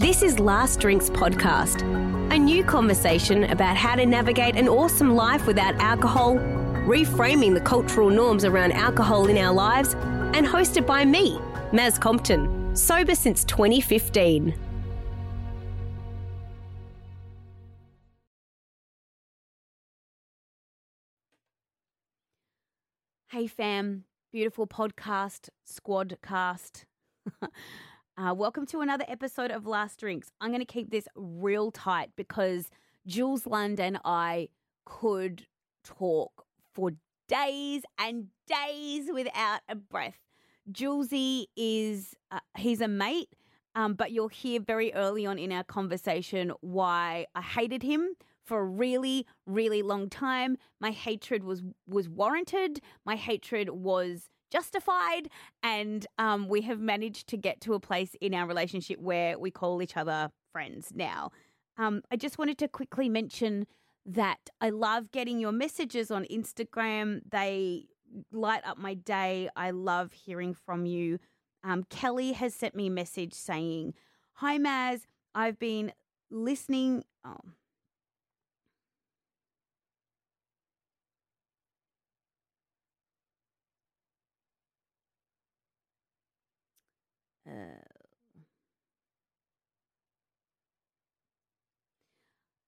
This is Last Drinks Podcast, a new conversation about how to navigate an awesome life without alcohol, reframing the cultural norms around alcohol in our lives, and hosted by me, Maz Compton, sober since 2015. Hey, fam, beautiful podcast, squad cast. uh, welcome to another episode of Last Drinks. I'm going to keep this real tight because Jules Lund and I could talk for days and days without a breath. Julesy is, uh, he's a mate, um, but you'll hear very early on in our conversation why I hated him for a really, really long time. My hatred was was warranted. My hatred was justified, and um, we have managed to get to a place in our relationship where we call each other friends now. Um, I just wanted to quickly mention that I love getting your messages on Instagram. They light up my day. I love hearing from you. Um, Kelly has sent me a message saying, Hi, Maz. I've been listening. Oh, Uh,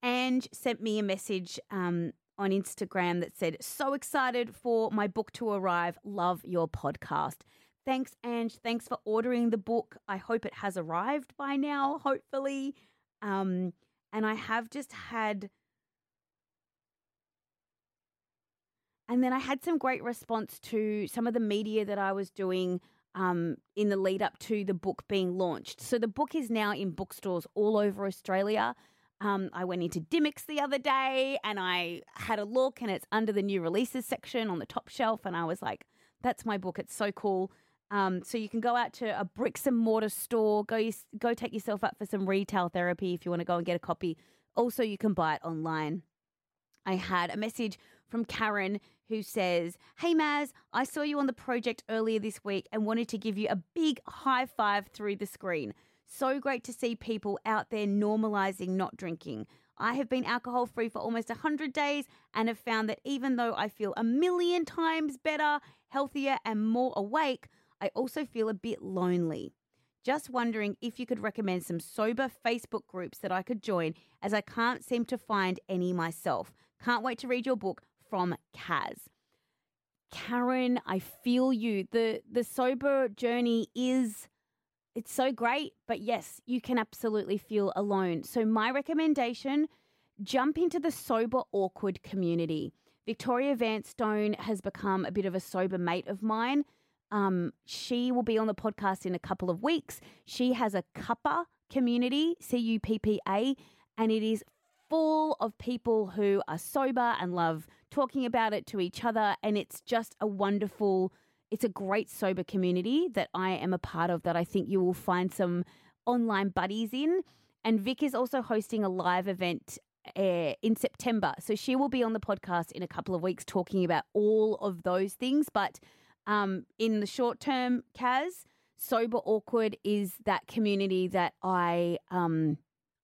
Ange sent me a message um, on Instagram that said, So excited for my book to arrive. Love your podcast. Thanks, Ange. Thanks for ordering the book. I hope it has arrived by now, hopefully. Um, and I have just had. And then I had some great response to some of the media that I was doing um, in the lead up to the book being launched. So the book is now in bookstores all over Australia. Um, I went into Dymocks the other day and I had a look, and it's under the new releases section on the top shelf. And I was like, that's my book. It's so cool. Um, so you can go out to a bricks and mortar store, go go take yourself out for some retail therapy if you want to go and get a copy. Also, you can buy it online. I had a message from Karen who says, Hey Maz, I saw you on the project earlier this week and wanted to give you a big high five through the screen. So great to see people out there normalizing not drinking. I have been alcohol free for almost 100 days and have found that even though I feel a million times better, healthier, and more awake, I also feel a bit lonely. Just wondering if you could recommend some sober Facebook groups that I could join as I can't seem to find any myself. Can't wait to read your book from Kaz. Karen, I feel you. The the sober journey is it's so great, but yes, you can absolutely feel alone. So my recommendation, jump into the sober awkward community. Victoria Vanstone has become a bit of a sober mate of mine. Um, she will be on the podcast in a couple of weeks. She has a cuppa community, C U P P A, and it is full of people who are sober and love talking about it to each other. And it's just a wonderful, it's a great sober community that I am a part of that I think you will find some online buddies in. And Vic is also hosting a live event uh, in September. So she will be on the podcast in a couple of weeks talking about all of those things. But um, in the short term, Kaz, Sober Awkward is that community that I um,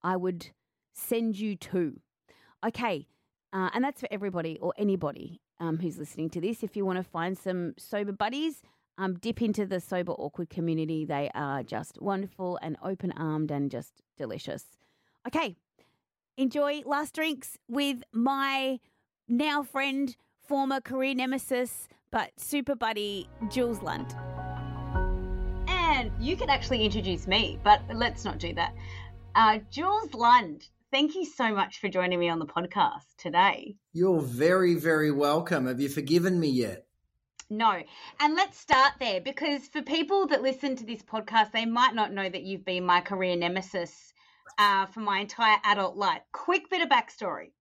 I would send you to. Okay, uh, and that's for everybody or anybody um, who's listening to this. If you want to find some sober buddies, um, dip into the sober awkward community. They are just wonderful and open armed and just delicious. Okay, enjoy last drinks with my now friend, former career nemesis, but super buddy, Jules Lund. And you can actually introduce me, but let's not do that. Uh, Jules Lund thank you so much for joining me on the podcast today. You're very, very welcome. Have you forgiven me yet? No. And let's start there because for people that listen to this podcast, they might not know that you've been my career nemesis uh, for my entire adult life. Quick bit of backstory.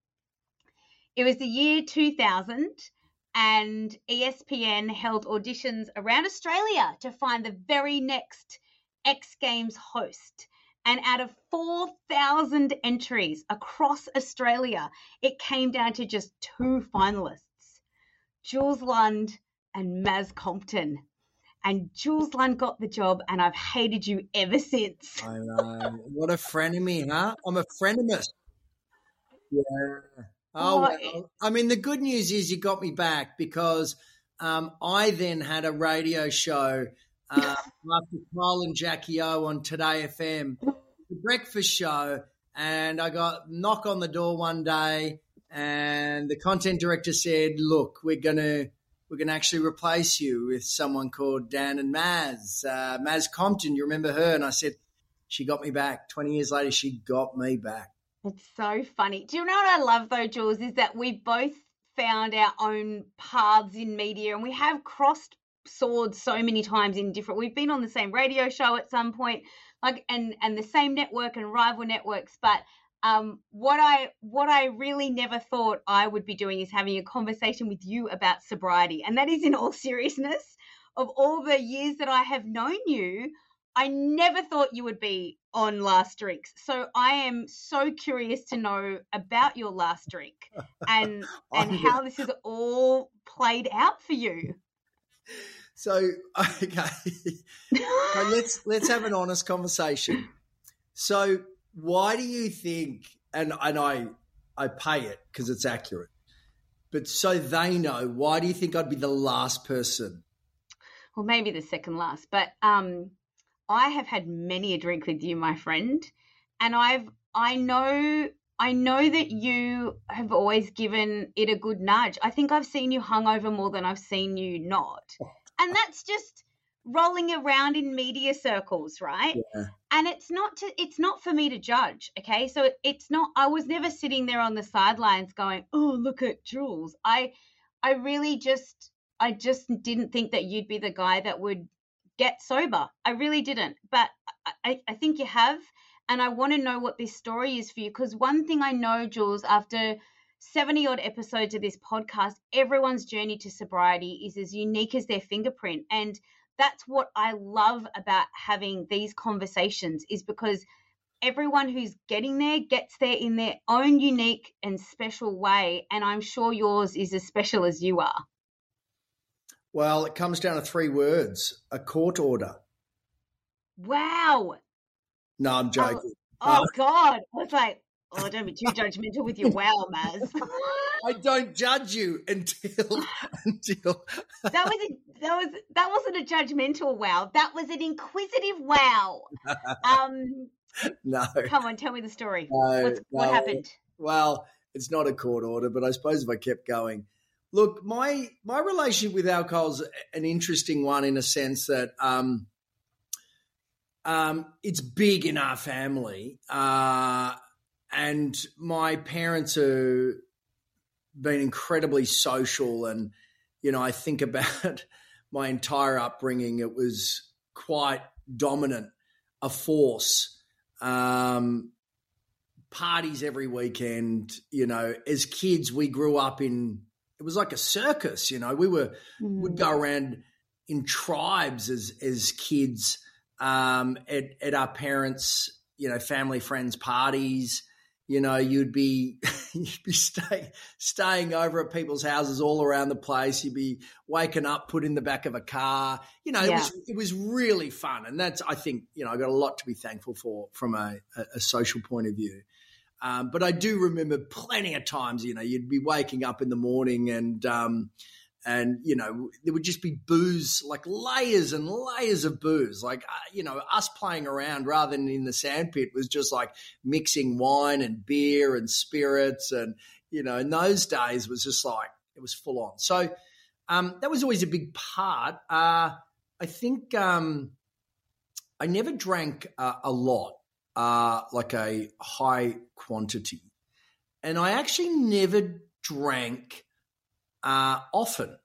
It was the year 2000 and ESPN held auditions around Australia to find the very next X Games host. And out of 4,000 entries across Australia, it came down to just two finalists Jules Lund and Maz Compton. And Jules Lund got the job, and I've hated you ever since. I know. What a frenemy, huh? I'm a frenemist. Yeah. Oh, well, I mean, the good news is you got me back because um, I then had a radio show after Kyle and Jackie O on 2Day FM, the breakfast show, and I got knock on the door one day, and the content director said, "Look, we're gonna." We're going to actually replace you with someone called Dan and Maz, uh, Maz Compton. You remember her? And I said, she got me back. 20 years later, she got me back. It's so funny. Do you know what I love though, Jules? Is that we both found our own paths in media and we have crossed swords so many times in different we've been on the same radio show at some point like and and the same network and rival networks but um what i what i really never thought i would be doing is having a conversation with you about sobriety and that is in all seriousness of all the years that i have known you I never thought you would be on last drinks. So I am so curious to know about your last drink and and how this has all played out for you. So okay, so let's let's have an honest conversation. So why do you think? And and I I pay it because it's accurate, but so they know. Why do you think I'd be the last person? Well, maybe the second last, but um, I have had many a drink with you, my friend, and I've I know I know that you have always given it a good nudge. I think I've seen you hungover more than I've seen you not. Oh. And that's just rolling around in media circles, right? Yeah. And it's not to it's not for me to judge, okay? So it's not I was never sitting there on the sidelines going, "Oh, look at Jules." I I really just I just didn't think that you'd be the guy that would get sober. I really didn't. But I, I think you have. And I want to know what this story is for you. Because one thing I know, Jules, after 70 odd episodes of this podcast, everyone's journey to sobriety is as unique as their fingerprint. And that's what I love about having these conversations, is because everyone who's getting there gets there in their own unique and special way. And I'm sure yours is as special as you are. Well, it comes down to three words a court order. Wow. No, I'm joking. Oh, oh God. I was like, oh, don't be too judgmental with your wow, Maz. I don't judge you until until that was a, that was that wasn't a judgmental wow. That was an inquisitive wow. Um, no, come on, tell me the story. No, no. What happened? Well, it's not a court order, but I suppose if I kept going, Look, my my relationship with alcohol is an interesting one in a sense that um, um, it's big in our family, uh, and my parents have been incredibly social, and you know I think about my entire upbringing; it was quite dominant, a force. Um, parties every weekend. You know, as kids, we grew up in it was like a circus, you know. We were mm. would go around in tribes as as kids um, at at our parents, you know, family friends parties. You know, you'd be you'd be stay, staying over at people's houses all around the place. You'd be waking up, put in the back of a car. You know, yeah. it was it was really fun, and that's I think you know I got a lot to be thankful for from a, a, a social point of view. Um, but I do remember plenty of times, you know, you'd be waking up in the morning and, um, and you know there would just be booze like layers and layers of booze like uh, you know us playing around rather than in the sandpit was just like mixing wine and beer and spirits and you know in those days was just like it was full on. So um, that was always a big part. Uh, i think um, i never drank uh, a lot uh, like a high quantity. And I actually never drank uh, often.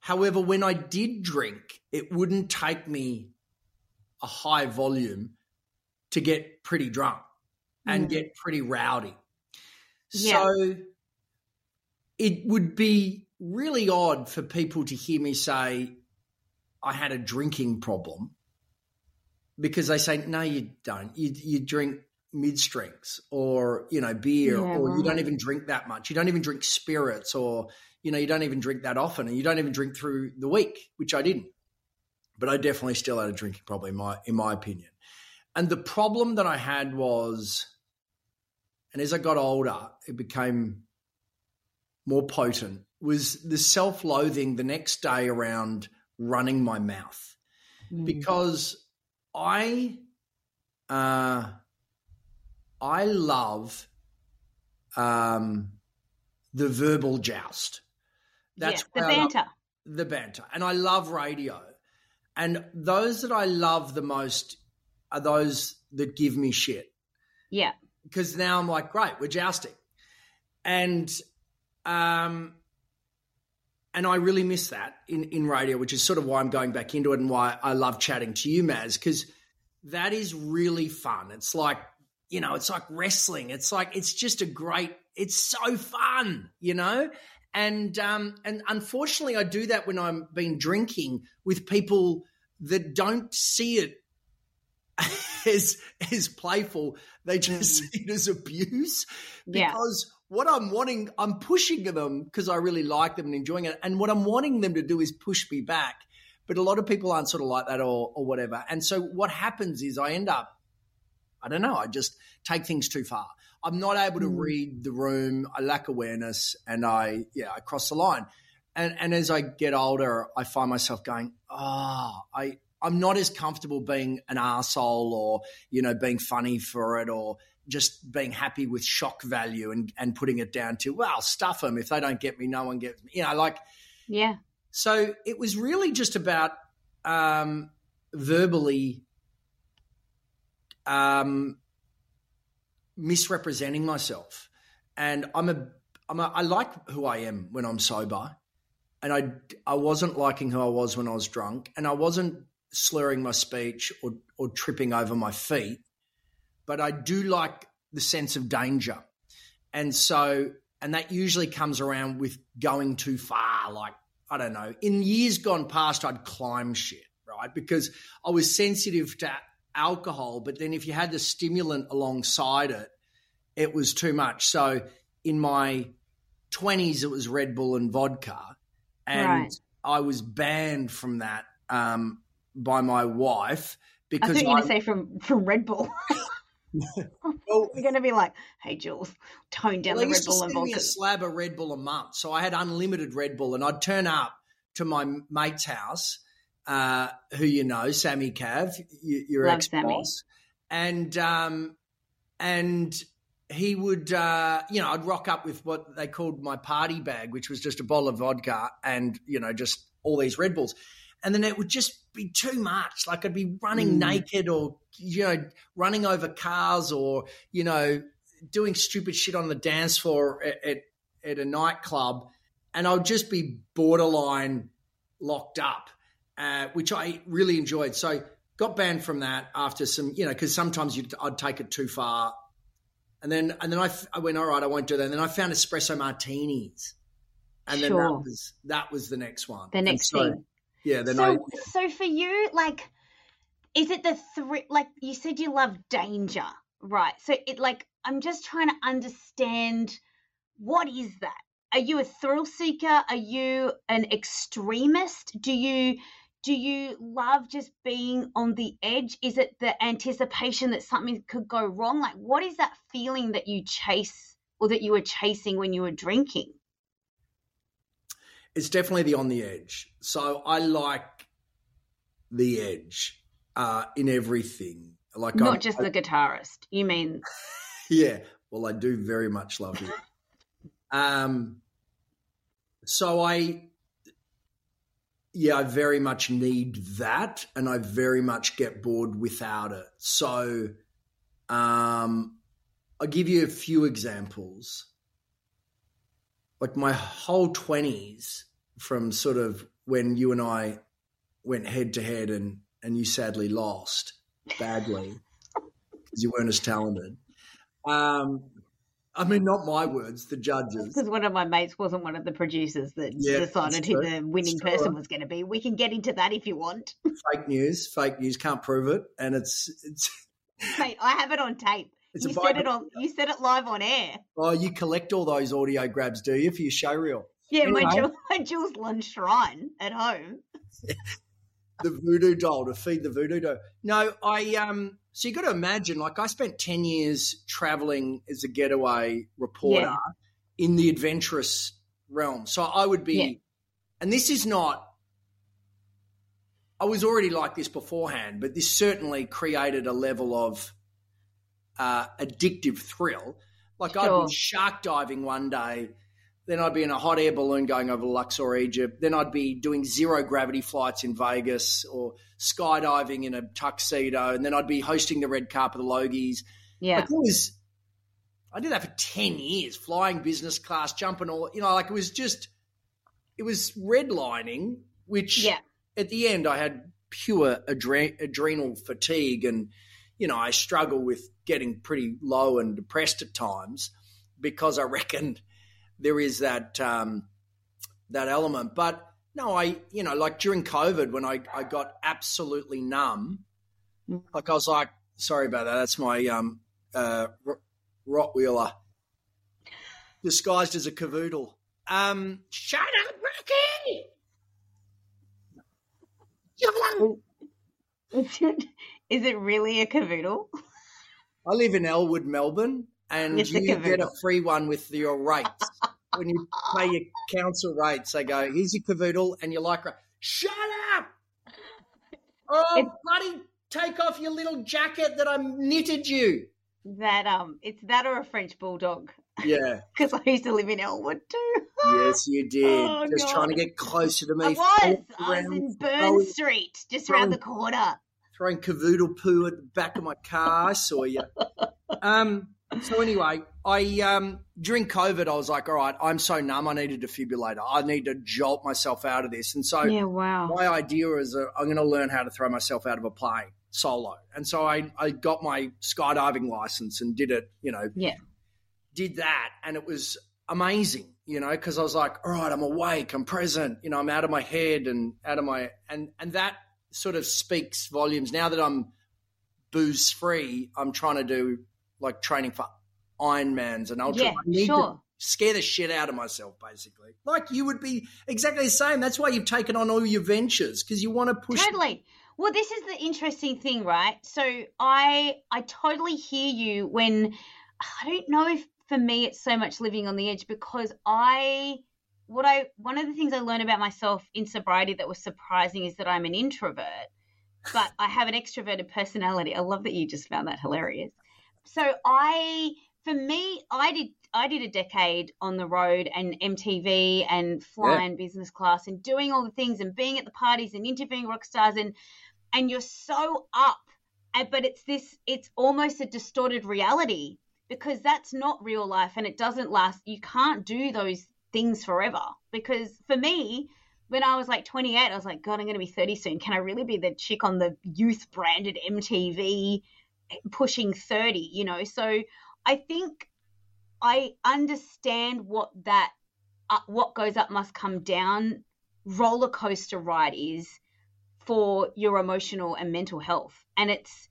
However, when I did drink, it wouldn't take me a high volume to get pretty drunk and Mm. get pretty rowdy. Yeah. So it would be really odd for people to hear me say I had a drinking problem because they say, no, you don't. You, you drink mid strengths or, you know, beer Yeah, or you don't even drink that much. You don't even drink spirits or, you know, you don't even drink that often and you don't even drink through the week, which I didn't. But I definitely still had a drinking problem in my, in my opinion. And the problem that I had was, and as I got older, it became more potent, was the self loathing the next day around running my mouth. Mm. Because I, uh, I love um, the verbal joust. That's yeah, the I love- banter. the banter. And I love radio. And those that I love the most are those that give me shit. Yeah. Because now I'm like, great, we're jousting. And um and I really miss that in, in radio, which is sort of why I'm going back into it and why I love chatting to you, Maz, because that is really fun. It's like, you know, it's like wrestling. It's like it's just a great, it's so fun, you know? And um and unfortunately I do that when I'm been drinking with people that don't see it as as playful. They just see it as abuse Yeah. because what I'm wanting, I'm pushing them because I really like them and enjoying it. And what I'm wanting them to do is push me back. But a lot of people aren't sort of like that or, or whatever. And so what happens is I end up, I don't know, I just take things too far. I'm not able to read the room. I lack awareness and I, yeah, I cross the line. And, and as I get older, I find myself going, ah, I, I'm not as comfortable being an arsehole or, you know, being funny for it or just being happy with shock value and, and putting it down to, well, stuff them. If they don't get me, no one gets me. You know, like, Yeah. so it was really just about um, verbally um, misrepresenting myself. And I'm a, I'm a, I like who I am when I'm sober. And I, I wasn't liking who I was when I was drunk. And I wasn't slurring my speech or, or tripping over my feet. But I do like the sense of danger. And so, and that usually comes around with going too far. Like, I don't know, in years gone past, I'd climb shit, right? Because I was sensitive to alcohol, but then if you had the stimulant alongside it, it was too much. So in my 20s, it was Red Bull and vodka. And Right. I was banned from that um, by my wife I because thought you were I, going to say from, from Red Bull. well, You're going to be like, hey, Jules, tone down Well, the Red Bull and vodka. a slab of Red Bull a month, so I had unlimited Red Bull, and I'd turn up to my mate's house, uh, who you know, Sammy Cav, your Love ex boss, and um, and he would, uh, you know, I'd rock up with what they called my party bag, which was just a bottle of vodka and you know just all these Red Bulls, and then it would just be too much. Like I'd be running Mm. naked or you know running over cars or you know doing stupid shit on the dance floor at, at, at a nightclub, and I would just be borderline locked up, uh, which I really enjoyed. So got banned from that after some, you know, because sometimes you'd, I'd take it too far, and then and then I, f- I went all right, I won't do that. And then I found espresso martinis, and then that was that was the next one. The next so, thing. yeah. Then I So, so for you, like, is it the three? Like you said, you love danger, right? So it, like, I'm just trying to understand what is that? Are you a thrill seeker? Are you an extremist? Do you do you love just being on the edge? Is it the anticipation that something could go wrong? Like, what is that feeling that you chase or that you were chasing when you were drinking? it's definitely the on the edge. So I like the edge uh, in everything. Like Not I'm- just the guitarist. You mean Yeah, well, I do very much love you. um, so I, yeah, I very much need that, and I very much get bored without it. So, um, I'll give you a few examples. Like my whole twenties, from sort of when you and I went head to head and and you sadly lost badly because you weren't as talented. Um, I mean, not my words, the judges. Because one of my mates wasn't one of the producers that Yeah, decided who the winning person was going to be. We can get into that if you want. Fake news, fake news, can't prove it, and it's it's Mate, I have it on tape. it's you said it on. You said it live on air. Oh, you collect all those audio grabs, do you, for your show reel? Yeah, my, Anyway. Jules, my Jules Lund shrine at home. The voodoo doll to feed the voodoo doll. No, I um. So you got to imagine, like I spent ten years traveling as a getaway reporter Yeah. in the adventurous realm. So I would be, Yeah. and this is not. I was already like this beforehand, but this certainly created a level of uh, addictive thrill. Like I'd Sure. be shark diving one day, then I'd be in a hot air balloon going over Luxor, Egypt. Then I'd be doing zero gravity flights in Vegas or skydiving in a tuxedo. And then I'd be hosting the red carpet of the Logies. Yeah. Like it was, I did that for 10 years, flying business class, jumping all, you know, like it was just, it was redlining, which Yeah. at the end I had pure adre- adrenal fatigue and, you know, I struggle with getting pretty low and depressed at times because I reckon there is that um, that element. But no, I you know like during COVID when I I got absolutely numb, like I was like, sorry about that. That's my um uh R- Rottweiler disguised as a cavoodle. Um, shut up, Rocky. Is it really a cavoodle? I live in Elwood, Melbourne, and It's you get a free one with your rates. When you pay your council rates, they go, here's your cavoodle, and your lycra. shut up! Oh, It's- bloody take off your little jacket that I knitted you. That um, it's that or a French bulldog. Yeah, Because I used to live in Elwood too. yes, you did. Oh, Just God. trying to get closer to me. I was. I was in Burn throwing- Street, just around the corner. throwing cavoodle poo at the back of my car. I saw you. Um, so anyway, I um, during COVID, I was like, all right, I'm so numb. I need a defibrillator. I need to jolt myself out of this. And so Yeah, wow. my idea is uh, I'm going to learn how to throw myself out of a plane solo. And so I, I got my skydiving license and did it, you know, Yeah. did that. And it was amazing, you know, because I was like, all right, I'm awake, I'm present, you know, I'm out of my head and out of my, and, and that sort of speaks volumes. Now that I'm booze free, I'm trying to do like training for Ironmans and ultra. Yeah, I need to sure. scare the shit out of myself, basically. Like you would be exactly the same. That's why you've taken on all your ventures because you want to push. Totally. Well, this is the interesting thing, right? So I I totally hear you when I don't know if for me it's so much living on the edge because I what I one of the things I learned about myself in sobriety that was surprising is that I'm an introvert, but I have an extroverted personality. I love that you just found that hilarious. So I for me I did I did a decade on the road and MTV and flying business class and doing all the things and being at the parties and interviewing rock stars and and you're so up eh, but it's this it's almost a distorted reality because that's not real life and it doesn't last. You can't do those things forever because for me when I was like 28 I was like god I'm going to be 30 soon. Can I really be the chick on the youth branded MTV pushing 30 you know? So I think I understand what that uh, what goes up must come down. Roller coaster ride is for your emotional and mental health. And it's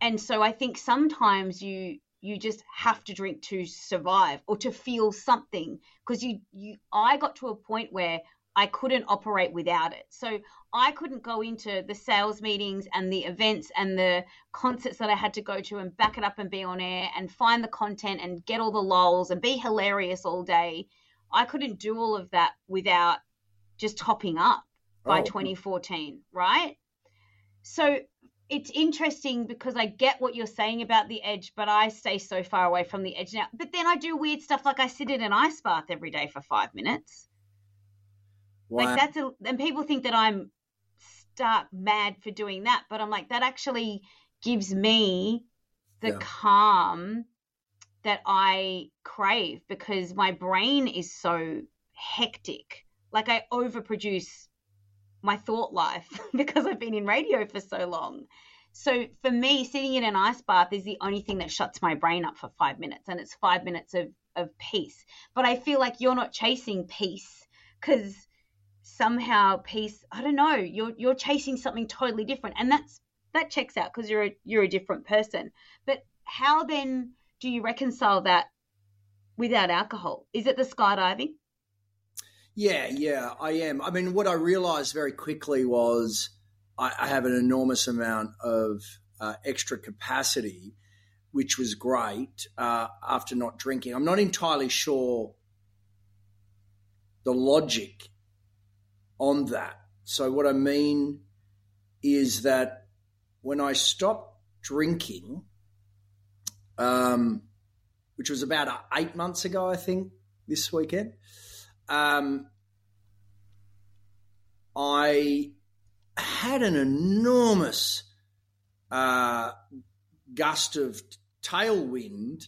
and so I think sometimes you you just have to drink to survive or to feel something. Because you you I got to a point where I couldn't operate without it. So I couldn't go into the sales meetings and the events and the concerts that I had to go to and back it up and be on air and find the content and get all the lols and be hilarious all day. I couldn't do all of that without just topping up by Oh. 2014, right? So it's interesting because I get what you're saying about the edge, but I stay so far away from the edge now. But then I do weird stuff like I sit in an ice bath every day for five minutes. Wow. Like that's a, and people think that I'm stark mad for doing that, but I'm like that actually gives me the Yeah. calm that I crave because my brain is so hectic. Like I overproduce my thought life because I've been in radio for so long. So for me, sitting in an ice bath is the only thing that shuts my brain up for five minutes, and it's five minutes of of peace. But I feel like you're not chasing peace because somehow peace. I don't know. You're you're chasing something totally different, and that's that checks out because you're a, you're a different person. But how then do you reconcile that without alcohol? Is it the skydiving? Yeah, yeah, I am. I mean, what I realized very quickly was I, I have an enormous amount of uh, extra capacity, which was great uh, after not drinking. I'm not entirely sure the logic on that. So, what I mean is that when I stopped drinking, um, which was about eight months ago, I think, this weekend, um, I had an enormous uh, gust of tailwind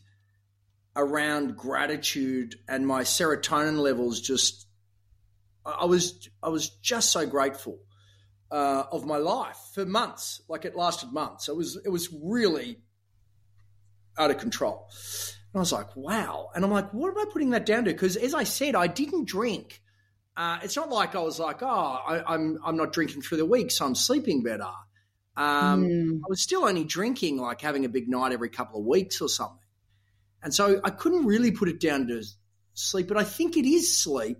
around gratitude and my serotonin levels just I was I was just so grateful uh, of my life for months like it lasted months it was it was really out of control and I was like wow and I'm like what am I putting that down to because as I said I didn't drink uh, it's not like I was like, oh, I, am I'm, I'm not drinking through the week, so I'm sleeping better. Um, mm. I was still only drinking, like having a big night every couple of weeks or something, and so I couldn't really put it down to sleep. But I think it is sleep.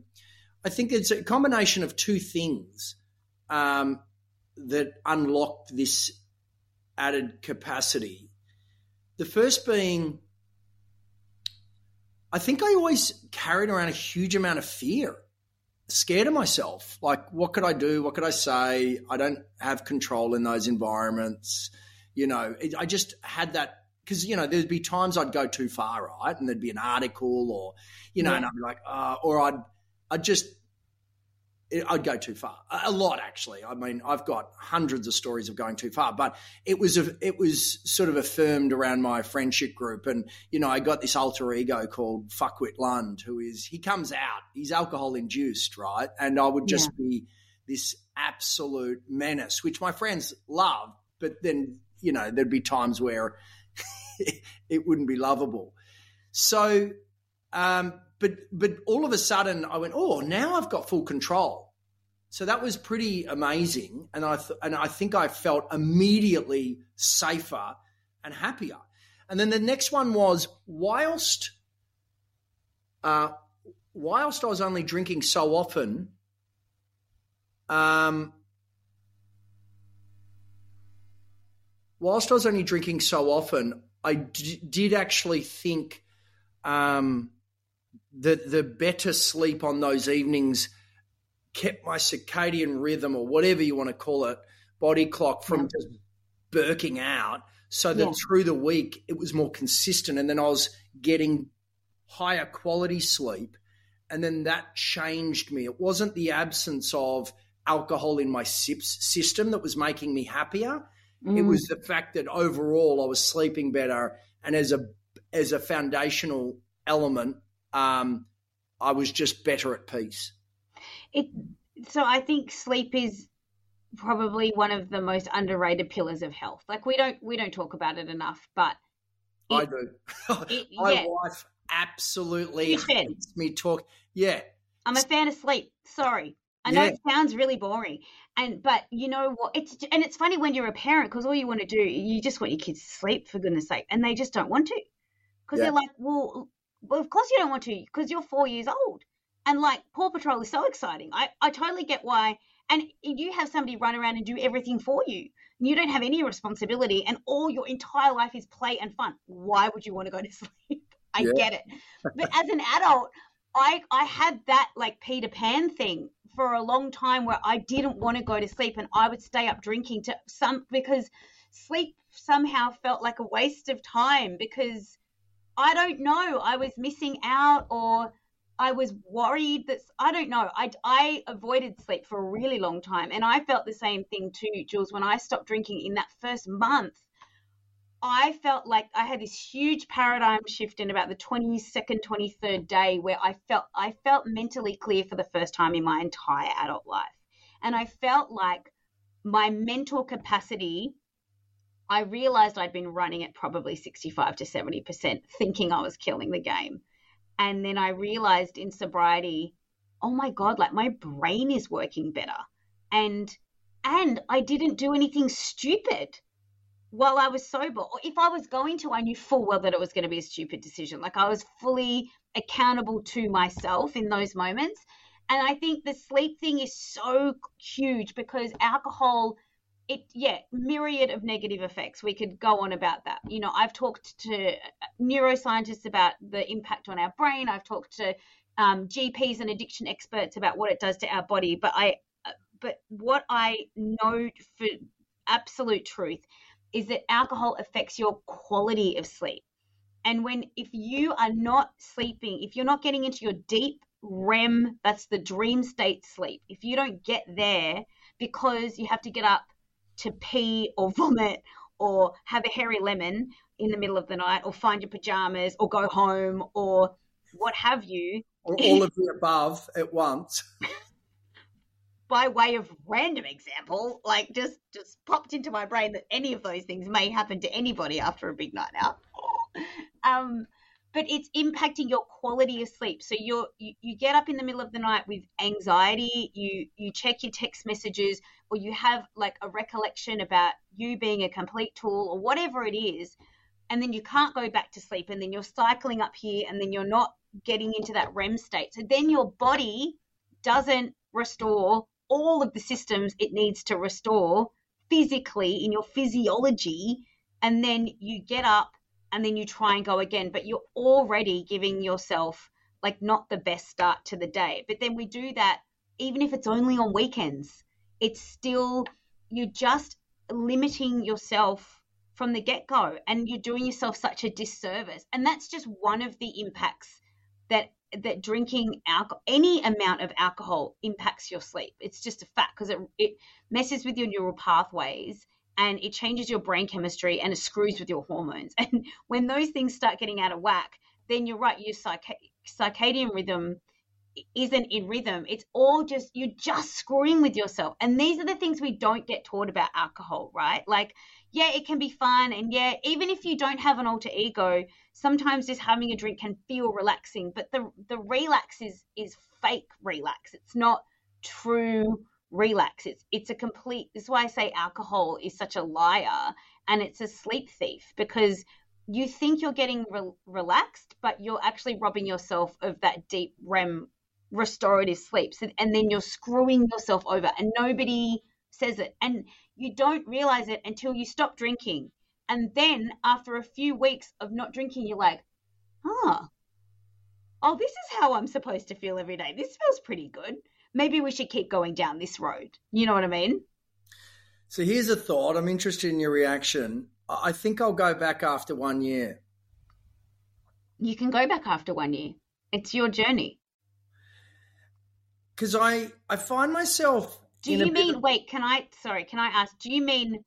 I think it's a combination of two things um, that unlocked this added capacity. The first being, I think I always carried around a huge amount of fear scared of myself. Like, what could I do? What could I say? I don't have control in those environments. You know, it, I just had that because you know there'd be times I'd go too far, right? And there'd be an article, or you know, yeah. and I'd be like, uh, or I'd I'd just I'd go too far. A lot, actually. I mean, I've got hundreds of stories of going too far, but it was a, it was sort of affirmed around my friendship group, and you know, I got this alter ego called Fuckwit Lund, who is he comes out, he's alcohol induced, right? And I would just yeah. be this absolute menace, which my friends love, but then you know, there'd be times where it wouldn't be lovable. So um, but but all of a sudden I went, oh, now I've got full control. So that was pretty amazing, and I th- and I think I felt immediately safer and happier. And then the next one was whilst uh, whilst I was only drinking so often, um, whilst I was only drinking so often, I d- did actually think um, the the better sleep on those evenings kept my circadian rhythm or whatever you want to call it body clock from yeah. just burking out so that yeah. through the week it was more consistent and then I was getting higher quality sleep and then that changed me it wasn't the absence of alcohol in my sips system that was making me happier mm. it was the fact that overall I was sleeping better and as a as a foundational element um, I was just better at peace. It, so I think sleep is probably one of the most underrated pillars of health. Like we don't we don't talk about it enough, but it, I do. It, My yeah. wife absolutely hates me talk. Yeah, I'm a fan of sleep. Sorry, I know yeah. it sounds really boring, and but you know what? It's and it's funny when you're a parent because all you want to do you just want your kids to sleep for goodness sake, and they just don't want to because yeah. they're like, well, well, of course you don't want to because you're four years old. And like Paw Patrol is so exciting. I, I totally get why. And you have somebody run around and do everything for you. You don't have any responsibility, and all your entire life is play and fun. Why would you want to go to sleep? I yeah. get it. But as an adult, I I had that like Peter Pan thing for a long time where I didn't want to go to sleep and I would stay up drinking to some because sleep somehow felt like a waste of time because I don't know. I was missing out or I was worried that I don't know. I, I avoided sleep for a really long time. And I felt the same thing too, Jules. When I stopped drinking in that first month, I felt like I had this huge paradigm shift in about the 22nd, 23rd day where I felt I felt mentally clear for the first time in my entire adult life. And I felt like my mental capacity, I realized I'd been running at probably 65 to 70%, thinking I was killing the game. And then I realized in sobriety, oh my God, like my brain is working better. And and I didn't do anything stupid while I was sober. Or if I was going to, I knew full well that it was going to be a stupid decision. Like I was fully accountable to myself in those moments. And I think the sleep thing is so huge because alcohol, it, yeah, myriad of negative effects. We could go on about that. You know, I've talked to neuroscientists about the impact on our brain. I've talked to um, GPs and addiction experts about what it does to our body. But I, but what I know for absolute truth is that alcohol affects your quality of sleep. And when, if you are not sleeping, if you're not getting into your deep REM, that's the dream state sleep. If you don't get there because you have to get up to pee or vomit or have a hairy lemon in the middle of the night or find your pajamas or go home or what have you. Or all of the above at once. by way of random example, like just just popped into my brain that any of those things may happen to anybody after a big night out. um, but it's impacting your quality of sleep. So you're you, you get up in the middle of the night with anxiety, you you check your text messages, or you have like a recollection about you being a complete tool or whatever it is, and then you can't go back to sleep, and then you're cycling up here, and then you're not getting into that REM state. So then your body doesn't restore all of the systems it needs to restore physically in your physiology, and then you get up and then you try and go again, but you're already giving yourself like not the best start to the day. But then we do that even if it's only on weekends. It's still you're just limiting yourself from the get-go and you're doing yourself such a disservice. And that's just one of the impacts that that drinking alcohol any amount of alcohol impacts your sleep. It's just a fact because it it messes with your neural pathways and it changes your brain chemistry and it screws with your hormones. And when those things start getting out of whack, then you're right, your circadian rhythm isn't in rhythm. It's all just, you're just screwing with yourself. And these are the things we don't get taught about alcohol, right? Like, yeah, it can be fun. And yeah, even if you don't have an alter ego, sometimes just having a drink can feel relaxing. But the, the relax is, is fake relax. It's not true relax. It's it's a complete. This is why I say alcohol is such a liar and it's a sleep thief because you think you're getting re- relaxed, but you're actually robbing yourself of that deep REM restorative sleep. So, and then you're screwing yourself over, and nobody says it, and you don't realize it until you stop drinking. And then after a few weeks of not drinking, you're like, huh, oh, this is how I'm supposed to feel every day. This feels pretty good maybe we should keep going down this road. You know what I mean? So here's a thought. I'm interested in your reaction. I think I'll go back after one year. You can go back after one year. It's your journey. Because I, I find myself. Do you mean, of... wait, can I, sorry, can I ask, do you mean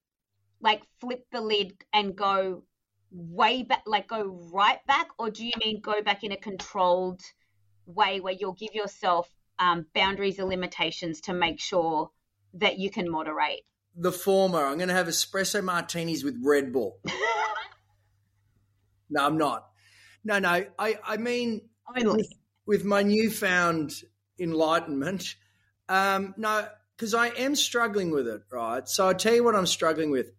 like flip the lid and go way back, like go right back? Or do you mean go back in a controlled way where you'll give yourself um, boundaries or limitations to make sure that you can moderate? The former. I'm going to have espresso martinis with Red Bull. no, I'm not. No, no. I, I mean, with, with, my newfound enlightenment, um, no, because I am struggling with it, right? So I'll tell you what I'm struggling with.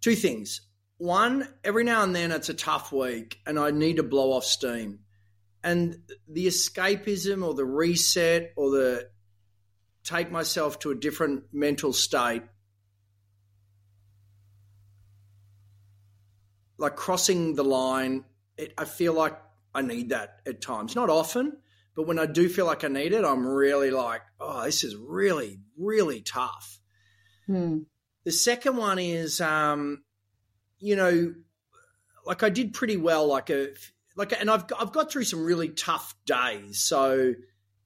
Two things. One, every now and then it's a tough week and I need to blow off steam and the escapism or the reset or the take myself to a different mental state like crossing the line it, i feel like i need that at times not often but when i do feel like i need it i'm really like oh this is really really tough hmm. the second one is um you know like i did pretty well like a like, and I've I've got through some really tough days. So,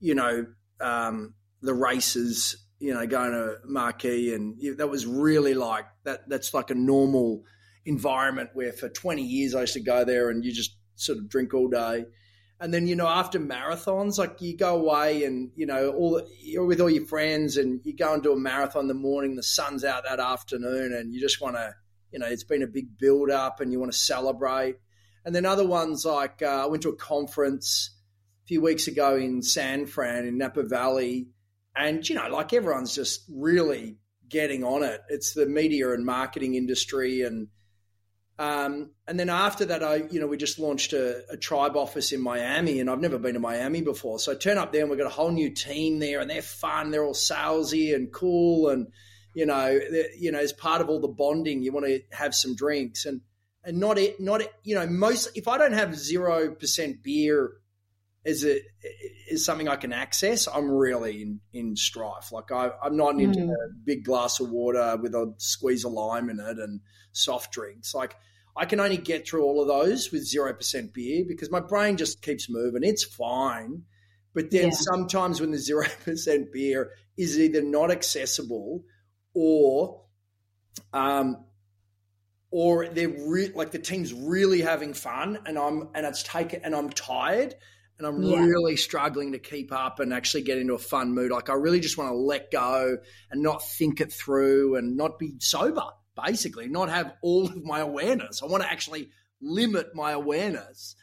you know, um, the races, you know, going to Marquee, and that was really like that. That's like a normal environment where for 20 years I used to go there and you just sort of drink all day. And then you know after marathons, like you go away and you know all you're with all your friends and you go and do a marathon in the morning. The sun's out that afternoon, and you just want to, you know, it's been a big build up, and you want to celebrate. And then other ones like uh, I went to a conference a few weeks ago in San Fran in Napa Valley, and you know, like everyone's just really getting on it. It's the media and marketing industry, and um, and then after that, I you know we just launched a, a, tribe office in Miami, and I've never been to Miami before. So I turn up there, and we've got a whole new team there, and they're fun. They're all salesy and cool, and you know, you know, as part of all the bonding, you want to have some drinks and and not it, not it, you know, most if I don't have zero percent beer is it is something I can access, I'm really in, in strife. Like I, am not into mm. a big glass of water with a squeeze of lime in it and soft drinks. Like I can only get through all of those with zero percent beer because my brain just keeps moving. It's fine, but then yeah. sometimes when the zero percent beer is either not accessible or um, or they're re- like the team's really having fun and I'm and it's taken and I'm tired and I'm yeah. really struggling to keep up and actually get into a fun mood. Like I really just want to let go and not think it through and not be sober, basically, not have all of my awareness. I want to actually limit my awareness.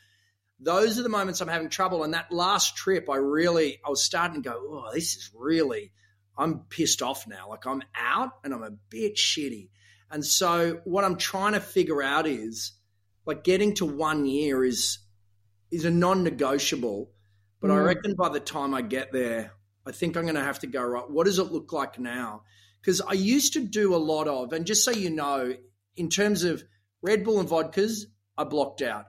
Those are the moments I'm having trouble. And that last trip, I really, I was starting to go, oh, this is really, I'm pissed off now. Like I'm out and I'm a bit shitty. And so what I'm trying to figure out is like getting to one year is is a non-negotiable. But mm. I reckon by the time I get there, I think I'm going to have to go right. What does it look like now? Because I used to do a lot of, and just so you know, in terms of Red Bull and vodkas, I blocked out.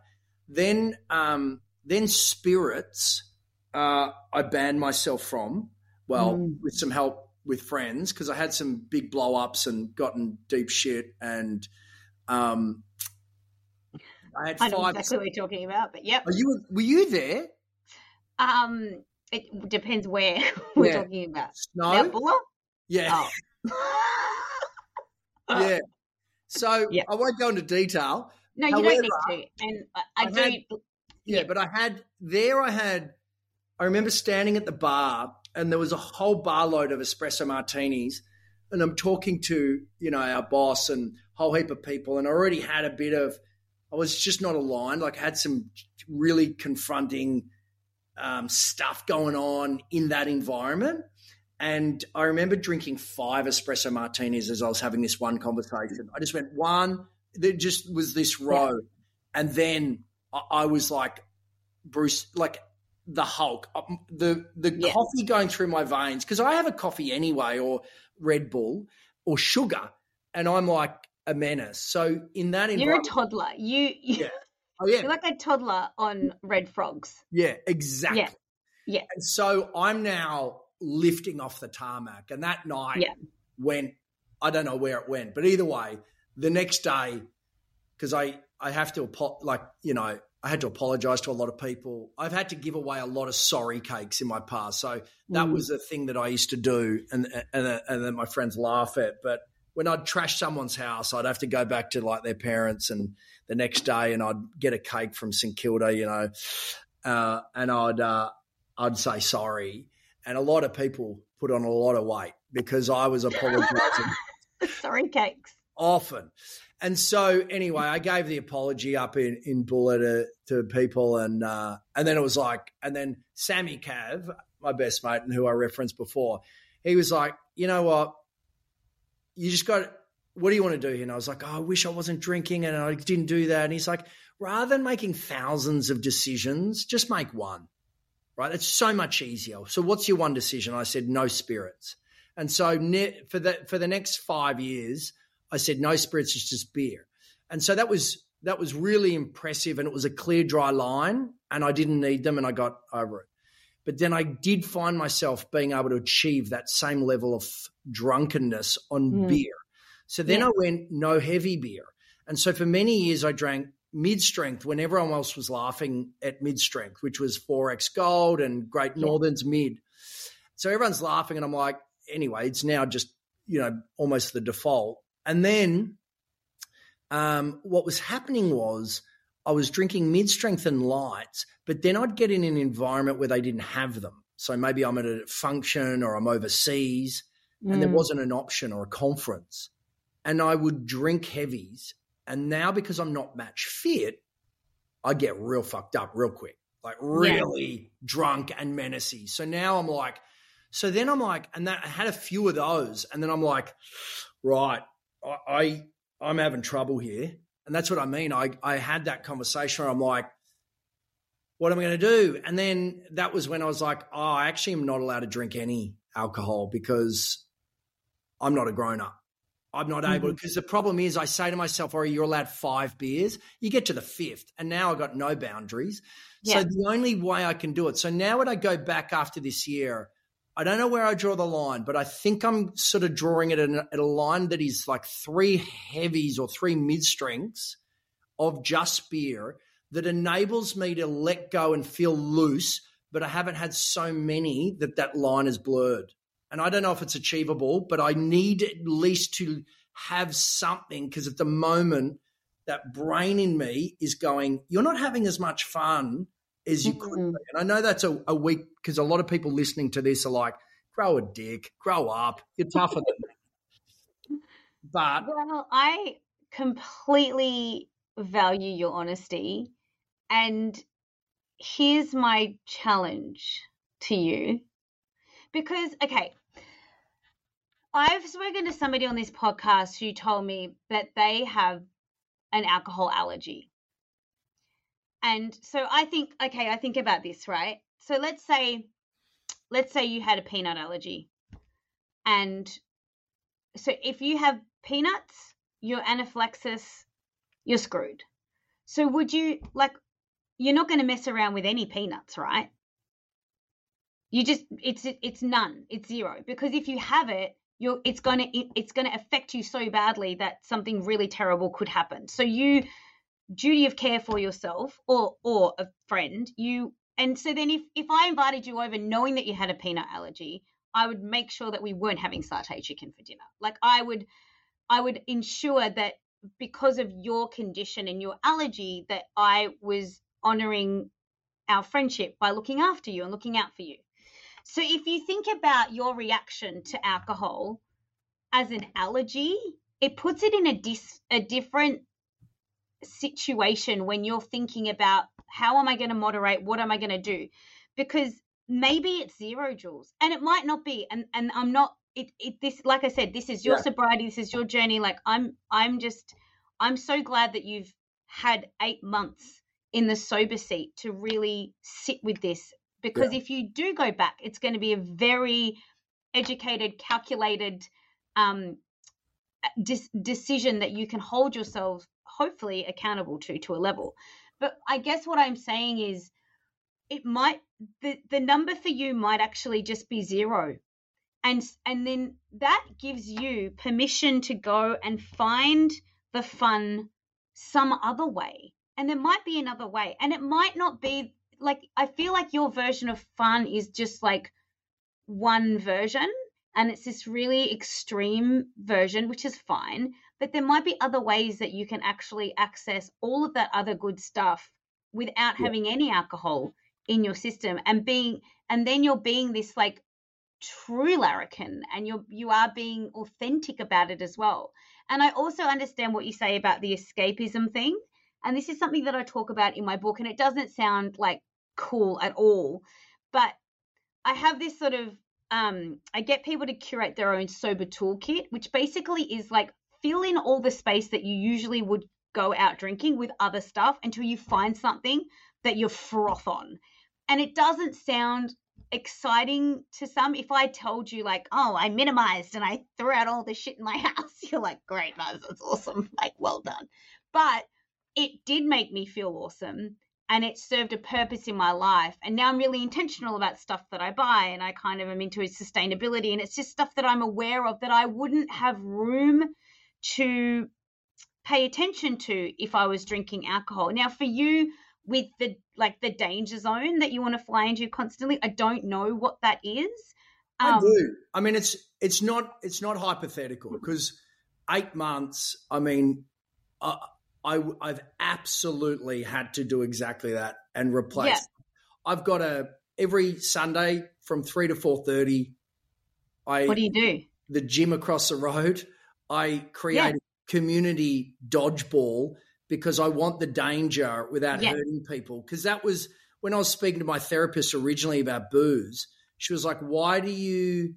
Then, um, then spirits, uh, I banned myself from. Well, mm. with some help with friends because I had some big blow ups and gotten deep shit and um, I had I know five. Exactly what you're talking about, but yep. Are you were you there? Um, it depends where we're yeah. talking about. Snow. Mount Buller? Yeah. Oh. yeah. So yeah. I won't go into detail. No, you However, don't need to. And I, I, I do. Had, yeah, yeah, but I had there. I had. I remember standing at the bar and there was a whole bar load of espresso martinis. And I'm talking to, you know, our boss and a whole heap of people. And I already had a bit of, I was just not aligned. Like I had some really confronting um, stuff going on in that environment. And I remember drinking five espresso martinis as I was having this one conversation. I just went one, there just was this row. And then I, I was like, Bruce, like the Hulk, um, the the coffee going through my veins because I have a coffee anyway, or Red Bull, or sugar, and I'm like a menace. So in that, you're a toddler. You, you yeah. Oh yeah, you're like a toddler on Red Frogs. Yeah, exactly. Yeah, yeah. And so I'm now lifting off the tarmac, and that night yeah. went. I don't know where it went, but either way, the next day, because I I have to like you know I had to apologize to a lot of people. I've had to give away a lot of sorry cakes in my past. So that mm. was a thing that I used to do, and and and then my friends laugh at. But when I'd trash someone's house, I'd have to go back to like their parents, and the next day, and I'd get a cake from St Kilda, you know, uh, and I'd uh, I'd say sorry, and a lot of people put on a lot of weight because I was apologizing. sorry cakes often. And so anyway, I gave the apology up in, in Buller to, to people and uh, and then it was like and then Sammy Cav, my best mate and who I referenced before, he was like, you know what? You just got what do you want to do here? And I was like, oh, I wish I wasn't drinking and I didn't do that. And he's like, rather than making thousands of decisions, just make one. Right? It's so much easier. So what's your one decision? I said, no spirits. And so for the for the next five years, I said, no spirits, it's just beer. And so that was that was really impressive and it was a clear dry line and I didn't need them and I got over it. But then I did find myself being able to achieve that same level of drunkenness on mm. beer. So then yeah. I went no heavy beer. And so for many years I drank mid strength when everyone else was laughing at mid strength, which was 4X Gold and Great Northern's yeah. mid. So everyone's laughing and I'm like, anyway, it's now just, you know, almost the default. And then um, what was happening was I was drinking mid strength and lights, but then I'd get in an environment where they didn't have them. So maybe I'm at a function or I'm overseas mm. and there mm. wasn't an option or a conference. And I would drink heavies. And now because I'm not match fit, I get real fucked up real quick, like really yeah. drunk and menacey. So now I'm like, so then I'm like, and that I had a few of those, and then I'm like, right, I, I I'm having trouble here. And that's what I mean. I, I had that conversation where I'm like, what am I going to do? And then that was when I was like, oh, I actually am not allowed to drink any alcohol because I'm not a grown up. I'm not mm-hmm. able because the problem is I say to myself, "Or you're allowed five beers." You get to the fifth, and now I've got no boundaries. Yeah. So the only way I can do it. So now when I go back after this year, I don't know where I draw the line, but I think I'm sort of drawing it at a line that is like three heavies or three mid strengths of just beer that enables me to let go and feel loose. But I haven't had so many that that line is blurred. And I don't know if it's achievable, but I need at least to have something because at the moment, that brain in me is going, You're not having as much fun as you mm-hmm. could. And I know that's a, a week because a lot of people listening to this are like, Grow a dick, grow up, you're tougher than me. But well, I completely value your honesty. And here's my challenge to you. Because, okay, I've spoken to somebody on this podcast who told me that they have an alcohol allergy. And so I think, okay, I think about this, right? So let's say, let's say you had a peanut allergy. And so if you have peanuts, your anaphylaxis, you're screwed. So would you, like, you're not going to mess around with any peanuts, right? You just, it's, it's none, it's zero. Because if you have it, you're it's going to it's going to affect you so badly that something really terrible could happen. So you duty of care for yourself or or a friend you and so then if if i invited you over knowing that you had a peanut allergy i would make sure that we weren't having satay chicken for dinner. Like i would i would ensure that because of your condition and your allergy that i was honoring our friendship by looking after you and looking out for you so if you think about your reaction to alcohol as an allergy, it puts it in a dis- a different situation when you're thinking about how am I going to moderate, what am I going to do? Because maybe it's zero Jules and it might not be and and I'm not it, it this like I said this is your yeah. sobriety this is your journey like I'm I'm just I'm so glad that you've had 8 months in the sober seat to really sit with this because yeah. if you do go back, it's going to be a very educated, calculated um, dis- decision that you can hold yourself hopefully accountable to to a level. But I guess what I'm saying is it might the the number for you might actually just be zero. And and then that gives you permission to go and find the fun some other way. And there might be another way. And it might not be like I feel like your version of fun is just like one version and it's this really extreme version which is fine but there might be other ways that you can actually access all of that other good stuff without yeah. having any alcohol in your system and being and then you're being this like true larrikin and you're you are being authentic about it as well and i also understand what you say about the escapism thing and this is something that i talk about in my book and it doesn't sound like cool at all. But I have this sort of um, I get people to curate their own sober toolkit, which basically is like fill in all the space that you usually would go out drinking with other stuff until you find something that you're froth on. And it doesn't sound exciting to some. If I told you, like, oh, I minimized and I threw out all the shit in my house, you're like, great, that's awesome. Like, well done. But it did make me feel awesome and it served a purpose in my life. And now I'm really intentional about stuff that I buy and I kind of am into sustainability and it's just stuff that I'm aware of that I wouldn't have room to pay attention to if I was drinking alcohol. Now for you with the like the danger zone that you want to fly into constantly, I don't know what that is. Um, I do. I mean it's it's not it's not hypothetical because 8 months, I mean uh, I, I've absolutely had to do exactly that and replace. Yeah. I've got a every Sunday from three to four thirty. I what do you do? The gym across the road. I create yeah. a community dodgeball because I want the danger without yeah. hurting people. Because that was when I was speaking to my therapist originally about booze. She was like, "Why do you,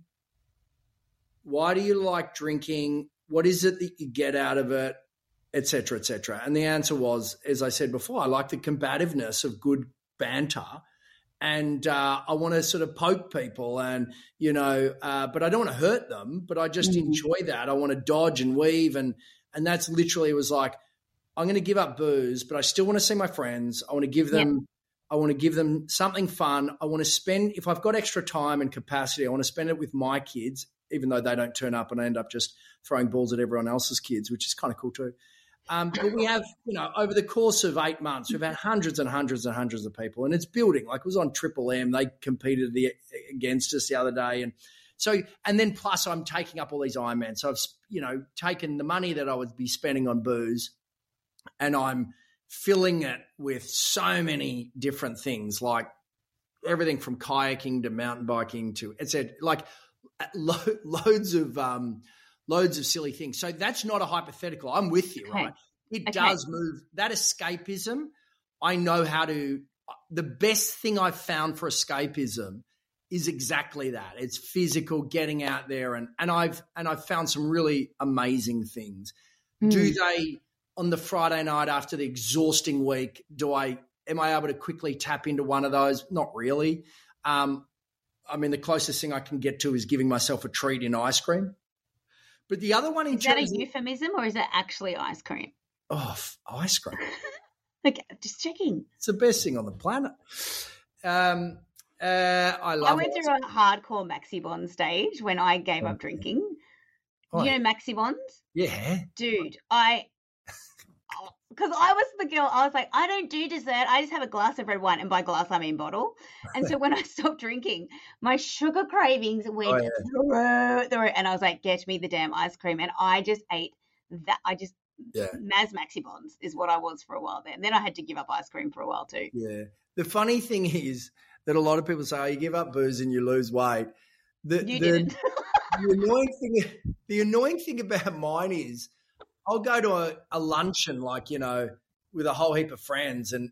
why do you like drinking? What is it that you get out of it, etc., etc." And the answer was, as I said before, I like the combativeness of good banter and uh, I want to sort of poke people, and you know, uh, but I don't want to hurt them. But I just mm-hmm. enjoy that. I want to dodge and weave, and and that's literally it was like I'm going to give up booze, but I still want to see my friends. I want to give them. Yeah. I want to give them something fun. I want to spend, if I've got extra time and capacity, I want to spend it with my kids, even though they don't turn up and I end up just throwing balls at everyone else's kids, which is kind of cool too. Um, but we have, you know, over the course of eight months, we've had hundreds and hundreds and hundreds of people, and it's building. Like it was on Triple M, they competed the, against us the other day, and so, and then plus I'm taking up all these Ironman. So I've, you know, taken the money that I would be spending on booze and I'm filling it with so many different things like everything from kayaking to mountain biking to it's like lo- loads of um, loads of silly things. So that's not a hypothetical. I'm with you, okay. right? It okay. does move that escapism. I know how to. The best thing I've found for escapism is exactly that. It's physical, getting out there, and and I've and I've found some really amazing things. Mm. Do they on the Friday night after the exhausting week? Do I am I able to quickly tap into one of those? Not really. Um, I mean, the closest thing I can get to is giving myself a treat in ice cream. But the other one in is that a euphemism or is it actually ice cream? Oh, ice cream. okay, just checking. It's the best thing on the planet. Um, uh, I love. I went through a hardcore Maxibon stage when I gave okay. up drinking. Oh, you know Maxibons? Yeah, dude. I because I was the girl, I was like, I don't do dessert. I just have a glass of red wine, and by glass I mean bottle. And so when I stopped drinking, my sugar cravings went oh, yeah. through the roof, and I was like, get me the damn ice cream. And I just ate that. I just yeah. Maz Maxibons is what I was for a while there. And then I had to give up ice cream for a while too. Yeah. The funny thing is that a lot of people say, oh, you give up booze and you lose weight. The, you the, didn't. the annoying thing, the annoying thing about mine is I'll go to a, a luncheon, like, you know, with a whole heap of friends and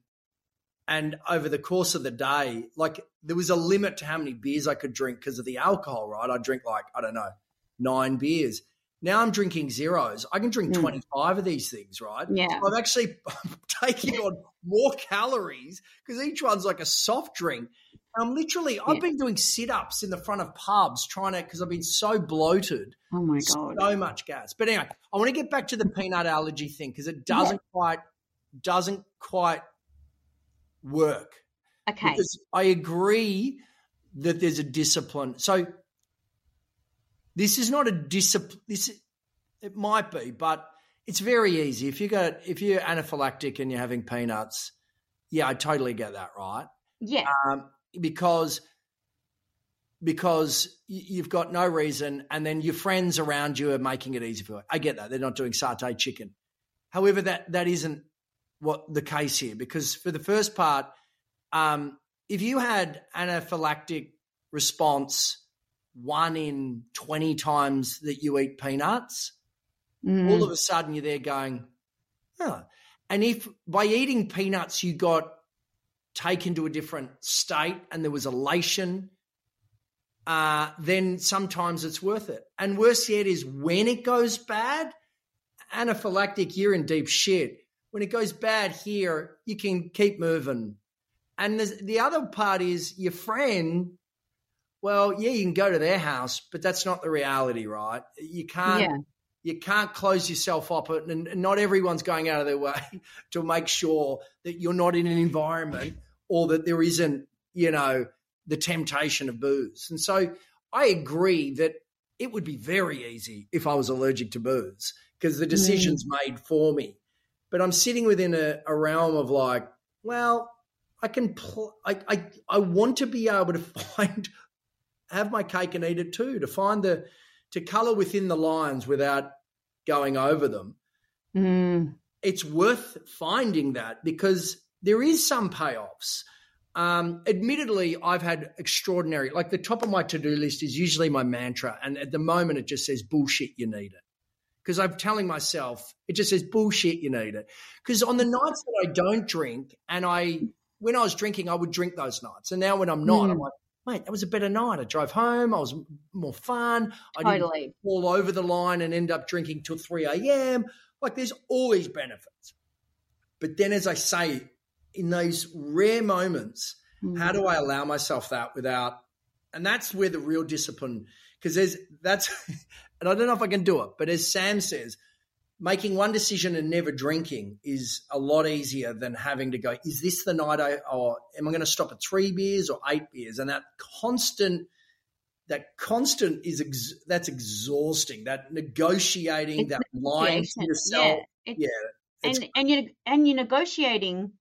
and over the course of the day, like there was a limit to how many beers I could drink because of the alcohol, right? I drink like, I don't know, nine beers. Now I'm drinking zeros. I can drink mm. 25 of these things, right? Yeah. So I'm actually taking on more calories because each one's like a soft drink. I'm literally, I've been doing sit ups in the front of pubs trying to, because I've been so bloated. Oh my God. So much gas. But anyway, I want to get back to the peanut allergy thing because it doesn't yeah. quite, doesn't quite work. Okay. Because I agree that there's a discipline. So this is not a discipline. This, it might be, but it's very easy. If you got, if you're anaphylactic and you're having peanuts, yeah, I totally get that, right? Yeah. Um, because because you've got no reason, and then your friends around you are making it easy for you. I get that they're not doing satay chicken. However, that that isn't what the case here because for the first part, um, if you had anaphylactic response one in twenty times that you eat peanuts, mm. all of a sudden you're there going, oh. And if by eating peanuts you got taken to a different state and there was elation, uh, then sometimes it's worth it. And worse yet is when it goes bad, anaphylactic, you're in deep shit. When it goes bad here, you can keep moving. And the other part is your friend. Well, yeah, you can go to their house, but that's not the reality, right? You can't. Yeah. You can't close yourself up, and not everyone's going out of their way to make sure that you're not in an environment or that there isn't, you know, the temptation of booze. And so I agree that it would be very easy if I was allergic to booze because the decision's mm. made for me. But I'm sitting within a, a realm of like, well, I can, pl- I, I, I want to be able to find, have my cake and eat it too, to find the, to color within the lines without going over them. Mm. it's worth finding that because there is some payoffs. Um, admittedly, I've had extraordinary, like the top of my to do list is usually my mantra. And at the moment, it just says bullshit, you need it. Because I'm telling myself, it just says bullshit, you need it. Because on the nights that I don't drink, and I, when I was drinking, I would drink those nights. And now when I'm not, mm. I'm like, mate, that was a better night. I drove home. I was more fun. I totally. didn't fall over the line and end up drinking till 3 a.m. Like there's all these benefits. But then, as I say, in those rare moments, mm. how do I allow myself that without, and that's where the real discipline, because there's, that's, and I don't know if I can do it, but as Sam says, making one decision and never drinking is a lot easier than having to go, is this the night I, or am I going to stop at three beers or eight beers? And that constant, that constant is, ex- that's exhausting. That negotiating, it's that lying to yourself. Yeah. yeah and, and you're, and you're negotiating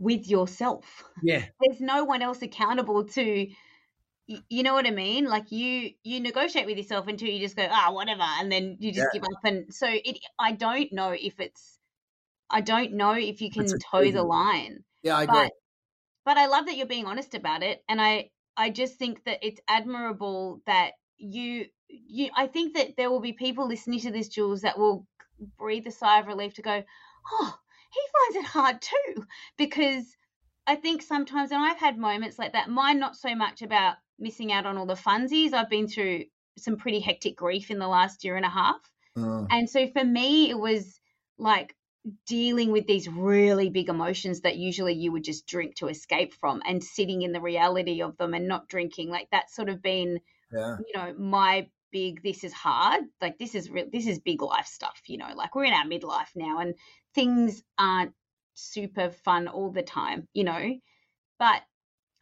with yourself. Yeah. There's no one else accountable to you know what I mean? Like you you negotiate with yourself until you just go, ah, oh, whatever, and then you just yeah. give up. And so it I don't know if it's I don't know if you can toe the line. Yeah, I agree. But, but I love that you're being honest about it. And I I just think that it's admirable that you you I think that there will be people listening to this, Jules, that will breathe a sigh of relief to go, Oh, he finds it hard too. Because I think sometimes, and I've had moments like that, mine not so much about missing out on all the funsies. I've been through some pretty hectic grief in the last year and a half. Uh. And so for me, it was like dealing with these really big emotions that usually you would just drink to escape from and sitting in the reality of them and not drinking. Like that's sort of been, yeah. you know, my big this is hard like this is real this is big life stuff you know like we're in our midlife now and things aren't super fun all the time you know but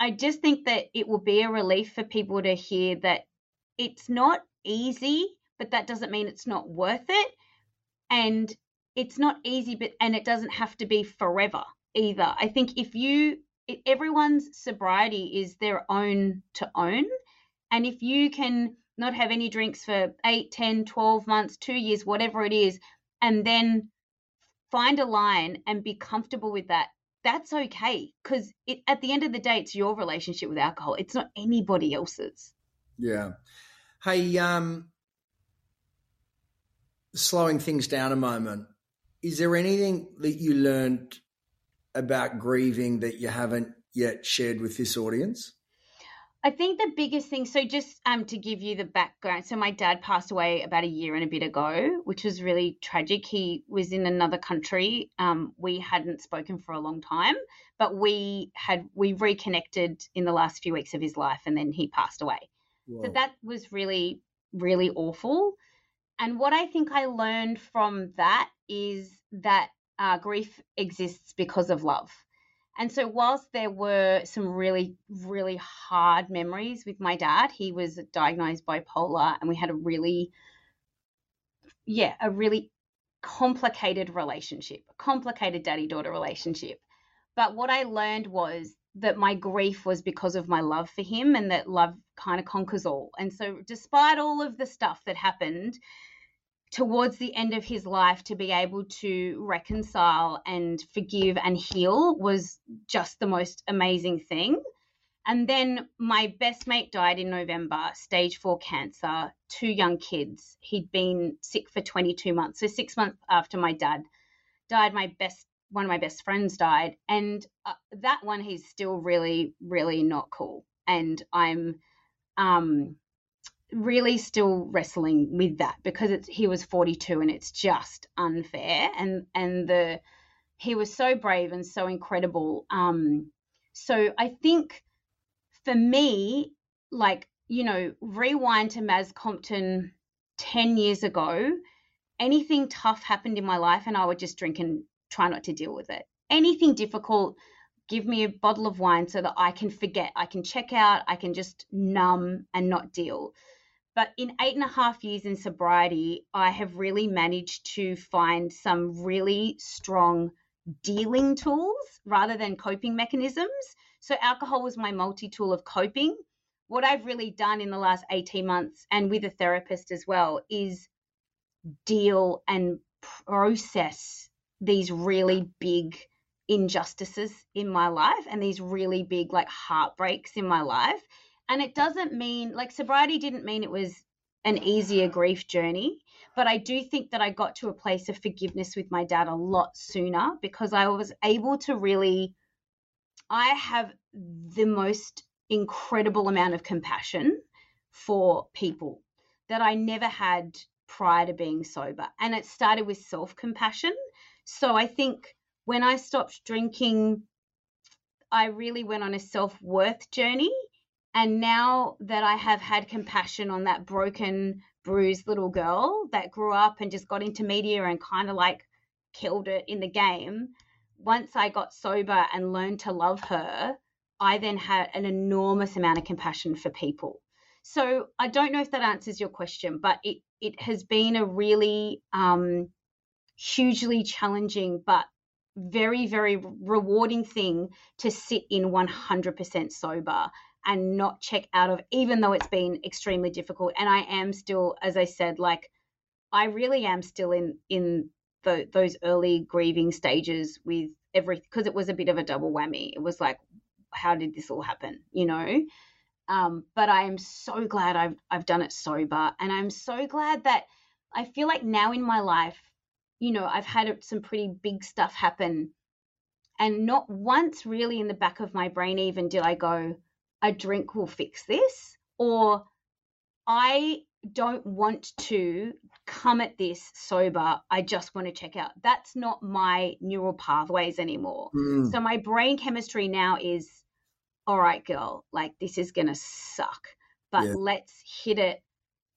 I just think that it will be a relief for people to hear that it's not easy, but that doesn't mean it's not worth it. And it's not easy, but and it doesn't have to be forever either. I think if you, everyone's sobriety is their own to own. And if you can not have any drinks for 8, 10, 12 months, two years, whatever it is, and then find a line and be comfortable with that that's okay because at the end of the day, it's your relationship with alcohol. It's not anybody else's. Yeah. Hey, um, slowing things down a moment. Is there anything that you learned about grieving that you haven't yet shared with this audience? I think the biggest thing, so just um, to give you the background, so my dad passed away about a year and a bit ago, which was really tragic. He was in another country. Um, we hadn't spoken for a long time, but we had we reconnected in the last few weeks of his life, and then he passed away. Whoa. So that was really, really awful. And what I think I learned from that is that uh, grief exists because of love. And so, whilst there were some really, really hard memories with my dad, he was diagnosed bipolar, and we had a really, yeah, a really complicated relationship, a complicated daddy daughter relationship. But what I learned was that my grief was because of my love for him, and that love kind of conquers all. And so, despite all of the stuff that happened, towards the end of his life to be able to reconcile and forgive and heal was just the most amazing thing. And then my best mate died in November, stage four cancer, two young kids. He'd been sick for 22 months. So, six months after my dad died, my best one of my best friends died. And uh, that one, he's still really, really not cool. And I'm, um, really still wrestling with that because it's he was 42 and it's just unfair. And and the he was so brave and so incredible. Um so i think for me like you know rewind to maz compton 10 years ago anything tough happened in my life and i would just drink and try not to deal with it. Anything difficult give me a bottle of wine so that i can forget i can check out i can just numb and not deal but in eight and a half years in sobriety, I have really managed to find some really strong dealing tools rather than coping mechanisms. So, alcohol was my multi tool of coping. What I've really done in the last 18 months and with a therapist as well is deal and process these really big injustices in my life and these really big like heartbreaks in my life. And it doesn't mean like sobriety didn't mean it was an easier grief journey. But I do think that I got to a place of forgiveness with my dad a lot sooner because I was able to really, I have the most incredible amount of compassion for people that I never had prior to being sober. And it started with self compassion. So I think when I stopped drinking, I really went on a self worth journey. And now that I have had compassion on that broken, bruised little girl that grew up and just got into media and kind of like killed it in the game, once I got sober and learned to love her, I then had an enormous amount of compassion for people. So I don't know if that answers your question, but it it has been a really um, hugely challenging but very very rewarding thing to sit in 100% sober and not check out of even though it's been extremely difficult. And i am still as i said like i really am still in in the, those early grieving stages with every because it was a bit of a double whammy. It was like how did this all happen you know? Um, but I am so glad I've I've done it sober, and I'm so glad that I feel like now in my life, you know, I've had some pretty big stuff happen, and not once really in the back of my brain even did I go, a drink will fix this, or I don't want to come at this sober. I just want to check out. That's not my neural pathways anymore. Mm. So my brain chemistry now is all right, girl, like this is going to suck, but yeah. let's hit it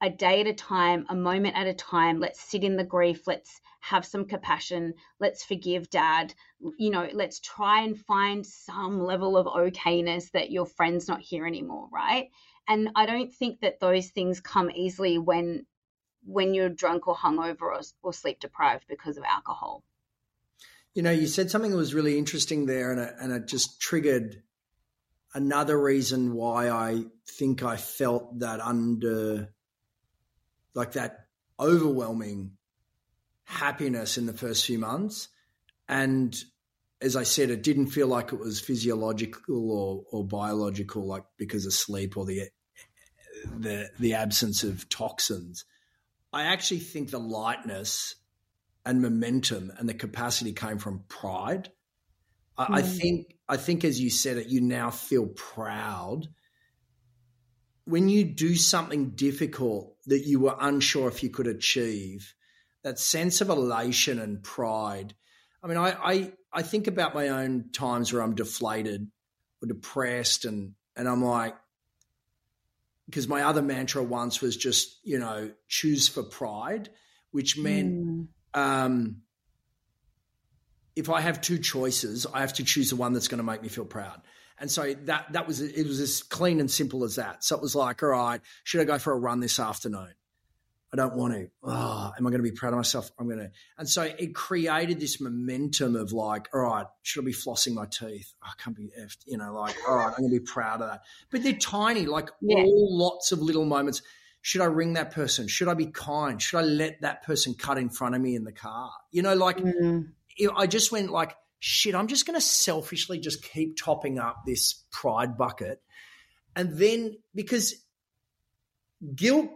a day at a time, a moment at a time. Let's sit in the grief. Let's have some compassion. Let's forgive dad. You know, let's try and find some level of okayness that your friend's not here anymore, right? And I don't think that those things come easily when when you're drunk or hungover or, or sleep deprived because of alcohol. You know, you said something that was really interesting there, and it, and it just triggered another reason why I think I felt that under like that overwhelming happiness in the first few months. And as I said, it didn't feel like it was physiological or, or biological, like because of sleep or the the the absence of toxins. I actually think the lightness and momentum and the capacity came from pride. I, mm. I think I think, as you said it, you now feel proud. When you do something difficult that you were unsure if you could achieve, that sense of elation and pride. I mean, I, I, I think about my own times where I'm deflated or depressed, and and I'm like, because my other mantra once was just you know choose for pride, which meant mm. um, if I have two choices, I have to choose the one that's going to make me feel proud. And so that that was it was as clean and simple as that. So it was like, all right, should I go for a run this afternoon? I don't want to. Oh, am I going to be proud of myself? I'm going to. And so it created this momentum of like, all right, should I be flossing my teeth? Oh, I can't be effed. You know, like, all right, I'm going to be proud of that. But they're tiny, like yeah. all lots of little moments. Should I ring that person? Should I be kind? Should I let that person cut in front of me in the car? You know, like mm. I just went like, shit, I'm just going to selfishly just keep topping up this pride bucket. And then because guilt,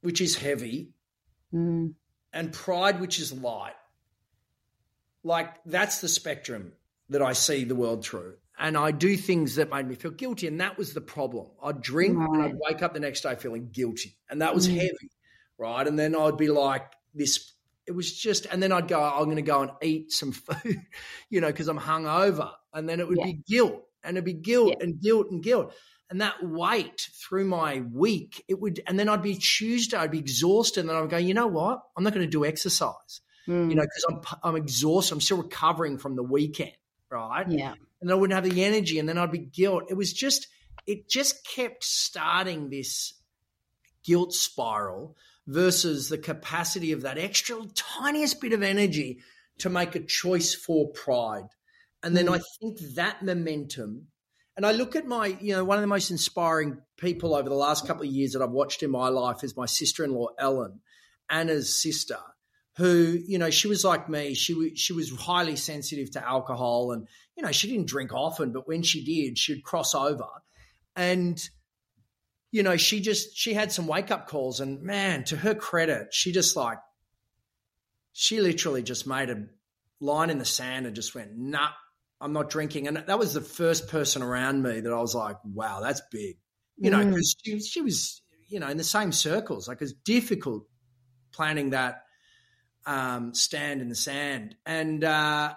which is heavy, mm. and pride, which is light, like that's the spectrum that I see the world through. And I do things that made me feel guilty. And that was the problem. I'd drink right. and I'd wake up the next day feeling guilty. And that was mm. heavy. Right. And then I'd be like this it was just, and then I'd go, I'm going to go and eat some food, you know, because I'm hungover. And then it would yeah. be guilt and it'd be guilt yeah. and guilt and guilt. And that weight through my week, it would, and then I'd be Tuesday, I'd be exhausted. And then I'd go, you know what? I'm not going to do exercise, mm. you know, because I'm, I'm exhausted. I'm still recovering from the weekend. Right. Yeah. And I wouldn't have the energy and then I'd be guilt. It was just, it just kept starting this guilt spiral versus the capacity of that extra tiniest bit of energy to make a choice for pride. And then mm. I think that momentum, and I look at my, you know, one of the most inspiring people over the last couple of years that I've watched in my life is my sister in law, Ellen, Anna's sister. who, you know, she was like me. She she was highly sensitive to alcohol, and you know, she didn't drink often, but when she did, she'd cross over, and you know, she just she had some wake up calls, and man, to her credit, she just like she literally just made a line in the sand and just went, nah, I'm not drinking. And that was the first person around me that I was like, wow, that's big. You know, because mm. she, she was, you know, in the same circles. Like it's difficult planning that um, stand in the sand. And uh,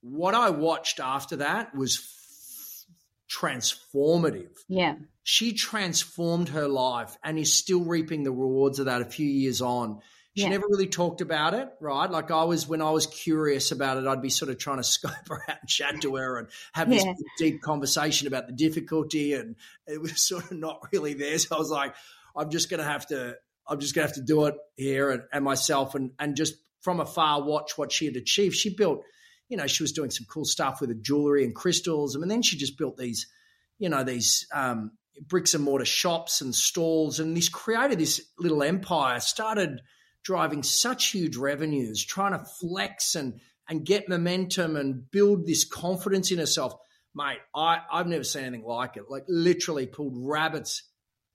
what I watched after that was f- transformative. Yeah. She transformed her life and is still reaping the rewards of that a few years on. She yeah. never really talked about it, right? Like I was when I was curious about it, I'd be sort of trying to scope her out and chat to her and have this yeah. deep conversation about the difficulty, and it was sort of not really there. So I was like, I'm just going to have to, I'm just going to have to do it here and, and myself, and and just from afar watch what she had achieved. She built, you know, she was doing some cool stuff with the jewelry and crystals, I and then she just built these, you know, these um, bricks and mortar shops and stalls, and this created this little empire. Started driving such huge revenues, trying to flex and and get momentum and build this confidence in herself. Mate, I, I've never seen anything like it. Like literally pulled rabbits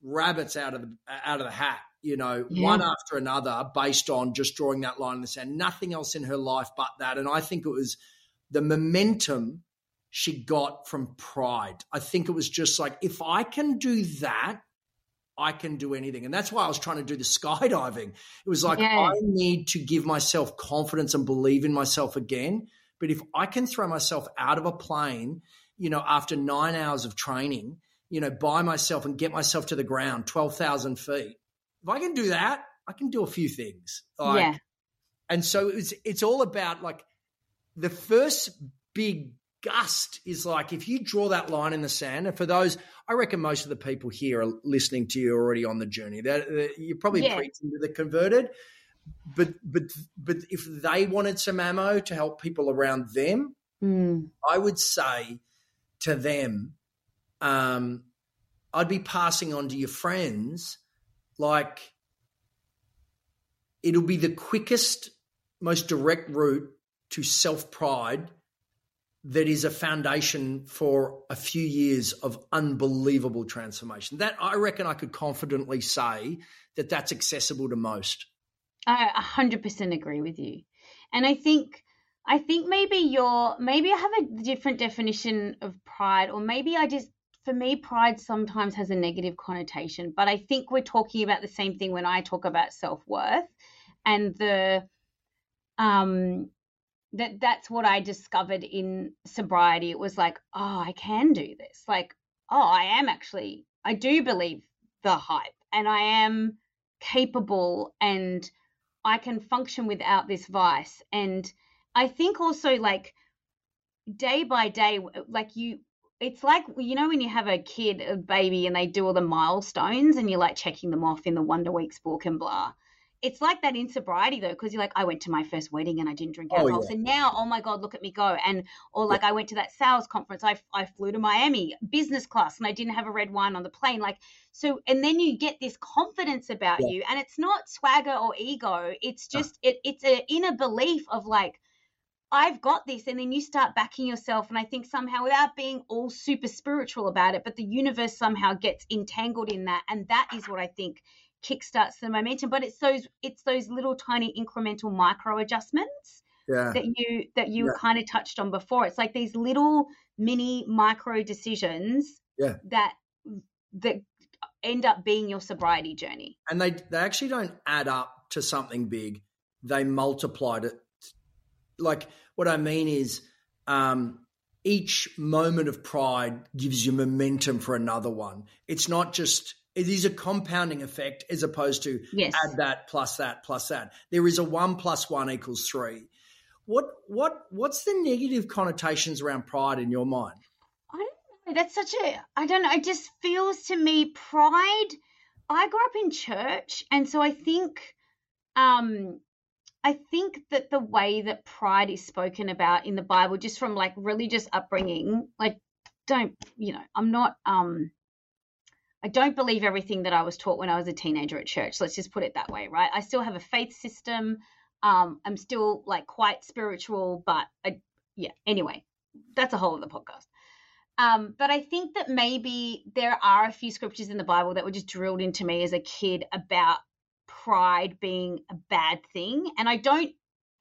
rabbits out of the out of the hat, you know, yeah. one after another, based on just drawing that line in the sand. Nothing else in her life but that. And I think it was the momentum she got from pride. I think it was just like, if I can do that, I can do anything. And that's why I was trying to do the skydiving. It was like. I need to give myself confidence and believe in myself again. But if I can throw myself out of a plane, you know, after nine hours of training, you know, by myself and get myself to the ground, 12,000 feet, if I can do that, I can do a few things. Like, yeah. And so it's, it's all about like the first big gust is like if you draw that line in the sand, and for those, I reckon most of the people here are listening to you already on the journey. That you're probably yeah. preaching to the converted, but but but if they wanted some ammo to help people around them, mm. I would say to them, um, I'd be passing on to your friends like it'll be the quickest, most direct route to self pride that is a foundation for a few years of unbelievable transformation. That I reckon I could confidently say that that's accessible to most. I 100% agree with you. And I think I think maybe you're maybe I have a different definition of pride or maybe I just for me pride sometimes has a negative connotation, but I think we're talking about the same thing when I talk about self-worth and the um that that's what I discovered in sobriety. It was like, oh, I can do this. Like, oh, I am actually, I do believe the hype and I am capable and I can function without this vice. And I think also, like, day by day, like, you, it's like, you know, when you have a kid, a baby, and they do all the milestones and you're like checking them off in the Wonder Weeks book and blah it's like that in sobriety though, because you're like, I went to my first wedding and I didn't drink oh, alcohol. Oh, yeah. So now, oh my God, look at me go. And or like yeah. I went to that sales conference. I I flew to Miami business class and I didn't have a red wine on the plane. Like so, and then you get this confidence about yeah. you, and it's not swagger or ego. It's just it, it's an inner belief of like. I've got this. And then you start backing yourself. And I think somehow, without being all super spiritual about it, but the universe somehow gets entangled in that. And that is what I think kickstarts the momentum. But it's those it's those little tiny incremental micro adjustments yeah. that you that you yeah. kind of touched on before. It's like these little mini micro decisions yeah. that that end up being your sobriety journey. And they they actually don't add up to something big. They multiplied it. Like what I mean is um each moment of pride gives you momentum for another one. It's not just it is a compounding effect as opposed to yes. add that plus that plus that. There is a one plus one equals three. What what what's the negative connotations around pride in your mind? I don't know. That's such a I don't know. It just feels to me pride. I grew up in church, and so I think um I think that the way that pride is spoken about in the Bible, just from like religious upbringing, like don't you know, I'm not um I don't believe everything that I was taught when I was a teenager at church. Let's just put it that way, right? I still have a faith system. Um, I'm still like quite spiritual, but I, yeah. Anyway, that's a whole other podcast. Um, but I think that maybe there are a few scriptures in the Bible that were just drilled into me as a kid about pride being a bad thing. And I don't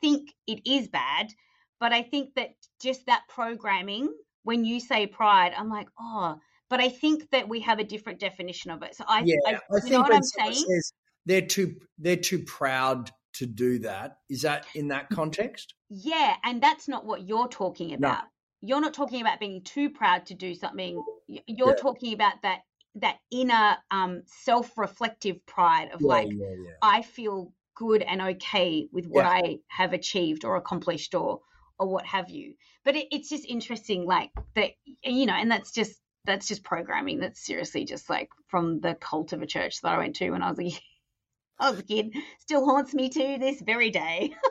think it is bad, but I think that just that programming, when you say pride, I'm like, oh, but I think that we have a different definition of it. So I, yeah, I, I think know what I'm saying? they're too they're too proud to do that. Is that in that context? Yeah, and that's not what you're talking about. You're not talking about being too proud to do something. You're Yeah. talking about that that inner um, self-reflective pride of Yeah, like yeah. I feel good and okay with what. I have achieved or accomplished or or what have you. But it, it's just interesting, like that, you know, and that's just that's just programming. That's seriously just like from the cult of a church that I went to when I was a I was a kid. Still haunts me to this very day.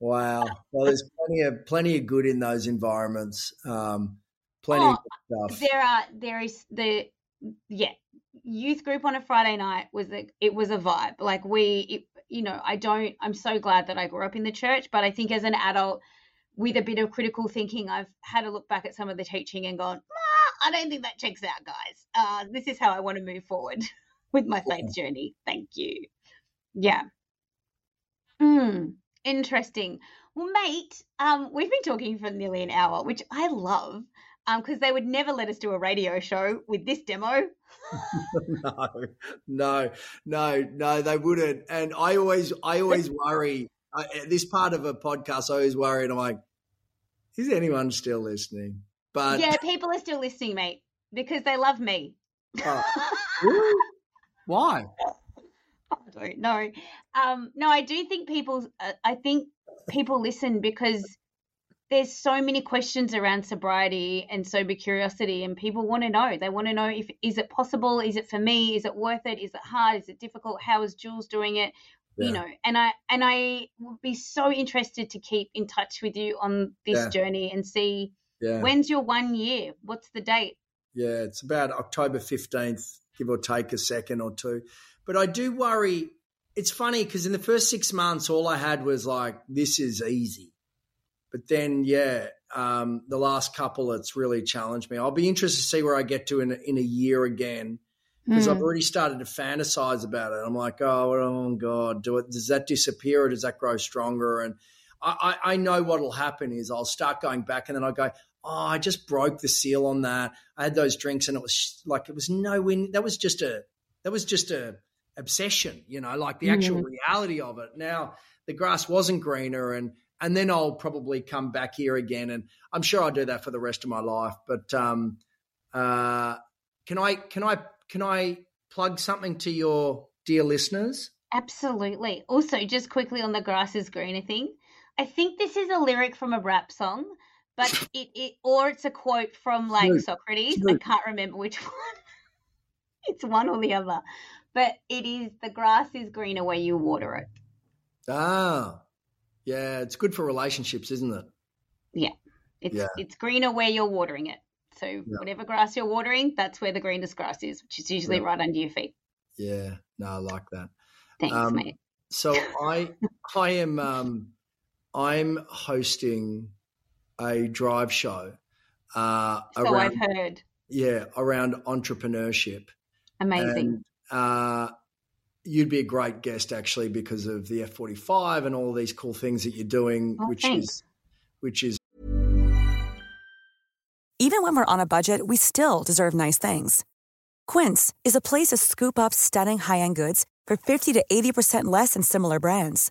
Wow. Well, there's plenty of plenty of good in those environments. Um, plenty Oh, of good stuff. there are there is the yeah youth group on a friday night was a it was a vibe like we it, you know i don't i'm so glad that i grew up in the church but i think as an adult with a bit of critical thinking i've had a look back at some of the teaching and gone "Ah, i don't think that checks out guys uh, this is how i want to move forward with my faith journey thank you yeah Hmm. interesting well mate um we've been talking for nearly an hour which i love um because they would never let us do a radio show with this demo no, no, no, no, they wouldn't. And I always, I always worry. I, this part of a podcast, I always worry, and I'm like, is anyone still listening? But yeah people are still listening mate because they love me really? why? I don't know. Um, no, I do think people. Uh, I think people listen because there's so many questions around sobriety and sober curiosity, and people want to know. They want to know if is it possible? Is it for me? Is it worth it? Is it hard? Is it difficult? How is Jules doing it? Yeah. You know, and I and I would be so interested to keep in touch with you on this Yeah. journey and see Yeah, when's your one year. What's the date? yeah, it's about October fifteenth, give or take a second or two. But I do worry. It's funny because in the first six months, all I had was like, "This is easy," but then, yeah, um, the last couple, it's really challenged me. I'll be interested to see where I get to in a, in a year again because Hmm. I've already started to fantasize about it. I'm like, oh, oh God, do it? Does that disappear or does that grow stronger? And I, I, I know what'll happen is I'll start going back and then I'll go, oh, I just broke the seal on that. I had those drinks and it was like it was no win. That was just a that was just a obsession, you know, like the actual reality of it. Now the grass wasn't greener and and then I'll probably come back here again and I'm sure I'll do that for the rest of my life. But um uh can I can I can I plug something to your dear listeners? Absolutely. Also, just quickly on the grass is greener thing, I think this is a lyric from a rap song, but it, it or it's a quote from like. Socrates. I can't remember which one. it's one or the other, but it is the grass is greener where you water it. Ah. Yeah, it's good for relationships, isn't it? It's Yeah. it's greener where you're watering it. So whatever grass you're watering, that's where the greenest grass is, which is usually Yeah. right under your feet. Yeah. No, I like that. Thanks, Um, mate. So I I am um I'm hosting a drive show uh So around I've heard. yeah, around entrepreneurship. Amazing. And uh you'd be a great guest actually because of the F45 and all these cool things that you're doing Oh, which thanks. is which is Even when we're on a budget, we still deserve nice things. Quince is a place to scoop up stunning high-end goods for 50 to 80% less than similar brands.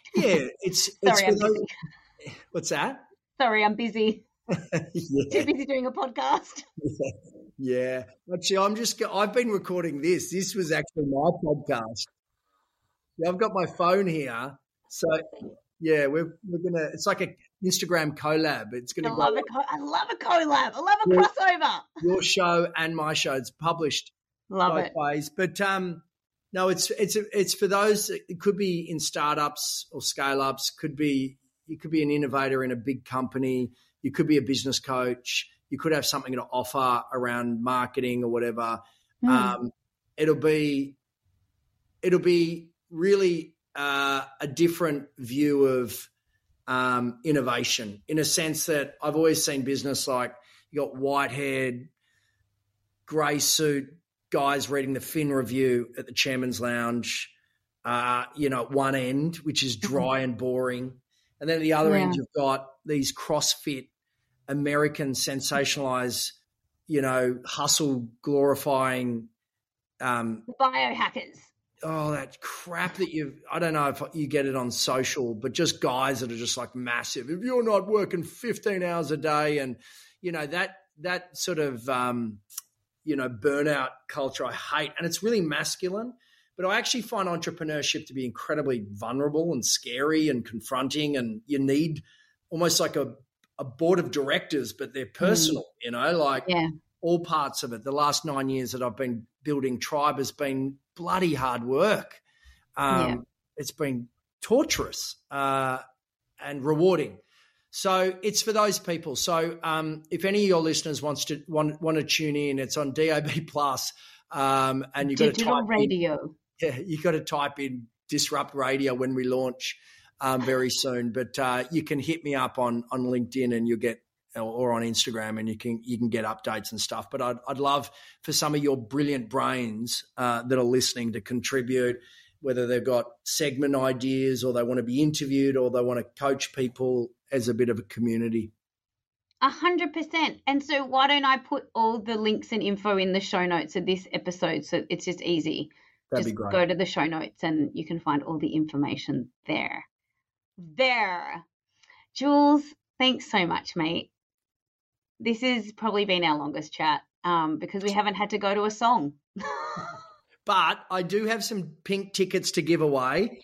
yeah, it's Sorry, I'm those- busy. what's that? Sorry, I'm busy. yeah, Too busy doing a podcast. yeah. Actually, I'm just. I've been recording this. This was actually my podcast. Yeah, I've got my phone here. So Yeah, we're we're gonna. It's like a Instagram collab. It's gonna love go a co- I love a collab. I love a Yeah. crossover. your show and my show. It's published Love both it. ways. But um, no, it's it's it's for those. It could be in startups or scale ups. Could be you could be an innovator in a big company. You could be a business coach. You could have something to offer around marketing or whatever. Hmm. Um, it'll be it'll be really uh, a different view of um, innovation in a sense that I've always seen business like you got white haired, grey suit guys reading the Fin review at the chairman's lounge, uh, you know, at one end, which is dry and boring. And then at the other end, you've got these CrossFit American sensationalized, you know, hustle glorifying um, biohackers. oh that crap that you i don't know if you get it on social but just guys that are just like massive if you're not working 15 hours a day and you know that that sort of um you know burnout culture i hate and it's really masculine but i actually find entrepreneurship to be incredibly vulnerable and scary and confronting and you need almost like a a board of directors but they're personal you know like Yeah. all parts of it. The last nine years that I've been building Tribe has been bloody hard work. Um, Yeah. It's been torturous uh, and rewarding. So it's for those people. So um, if any of your listeners wants to want, want to tune in, it's on DAB Plus, um, and you got to type in, radio. yeah, you got to type in disrupt radio when we launch um, very soon. But uh, you can hit me up on on LinkedIn and you'll get or on Instagram and you can you can get updates and stuff. But I'd I'd love for some of your brilliant brains uh, that are listening to contribute, whether they've got segment ideas or they want to be interviewed or they want to coach people as a bit of a community. A hundred percent. And so why don't I put all the links and info in the show notes of this episode so it's just easy. That'd just be great. go to the show notes and you can find all the information there. There. Jules, thanks so much, mate. This has probably been our longest chat um, because we haven't had to go to a song. But I do have some pink tickets to give away.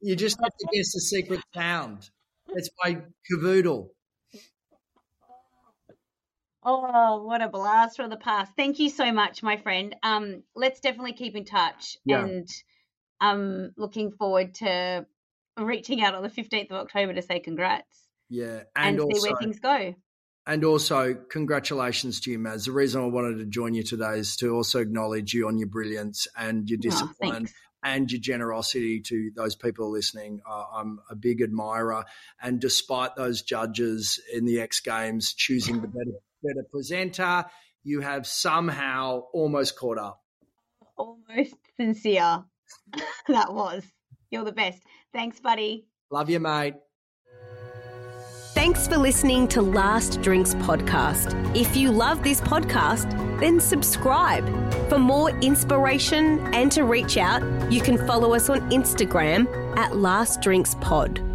You just have to guess the secret sound. It's by Cavoodle. Oh, what a blast from the past. Thank you so much, my friend. Um, let's definitely keep in touch Yeah. and um looking forward to reaching out on the 15th of October to say congrats Yeah, and, and, see where things go. And also congratulations to you, Maz. The reason I wanted to join you today is to also acknowledge you on your brilliance and your Oh, discipline thanks. and your generosity to those people listening. Uh, I'm a big admirer, and despite those judges in the X Games choosing the better better presenter, you have somehow almost caught up. Almost sincere. that was. You're the best. Thanks, buddy. Love you, mate. Thanks for listening to Last Drinks Podcast. If you love this podcast, then subscribe. For more inspiration and to reach out, you can follow us on Instagram at Last Drinks Pod.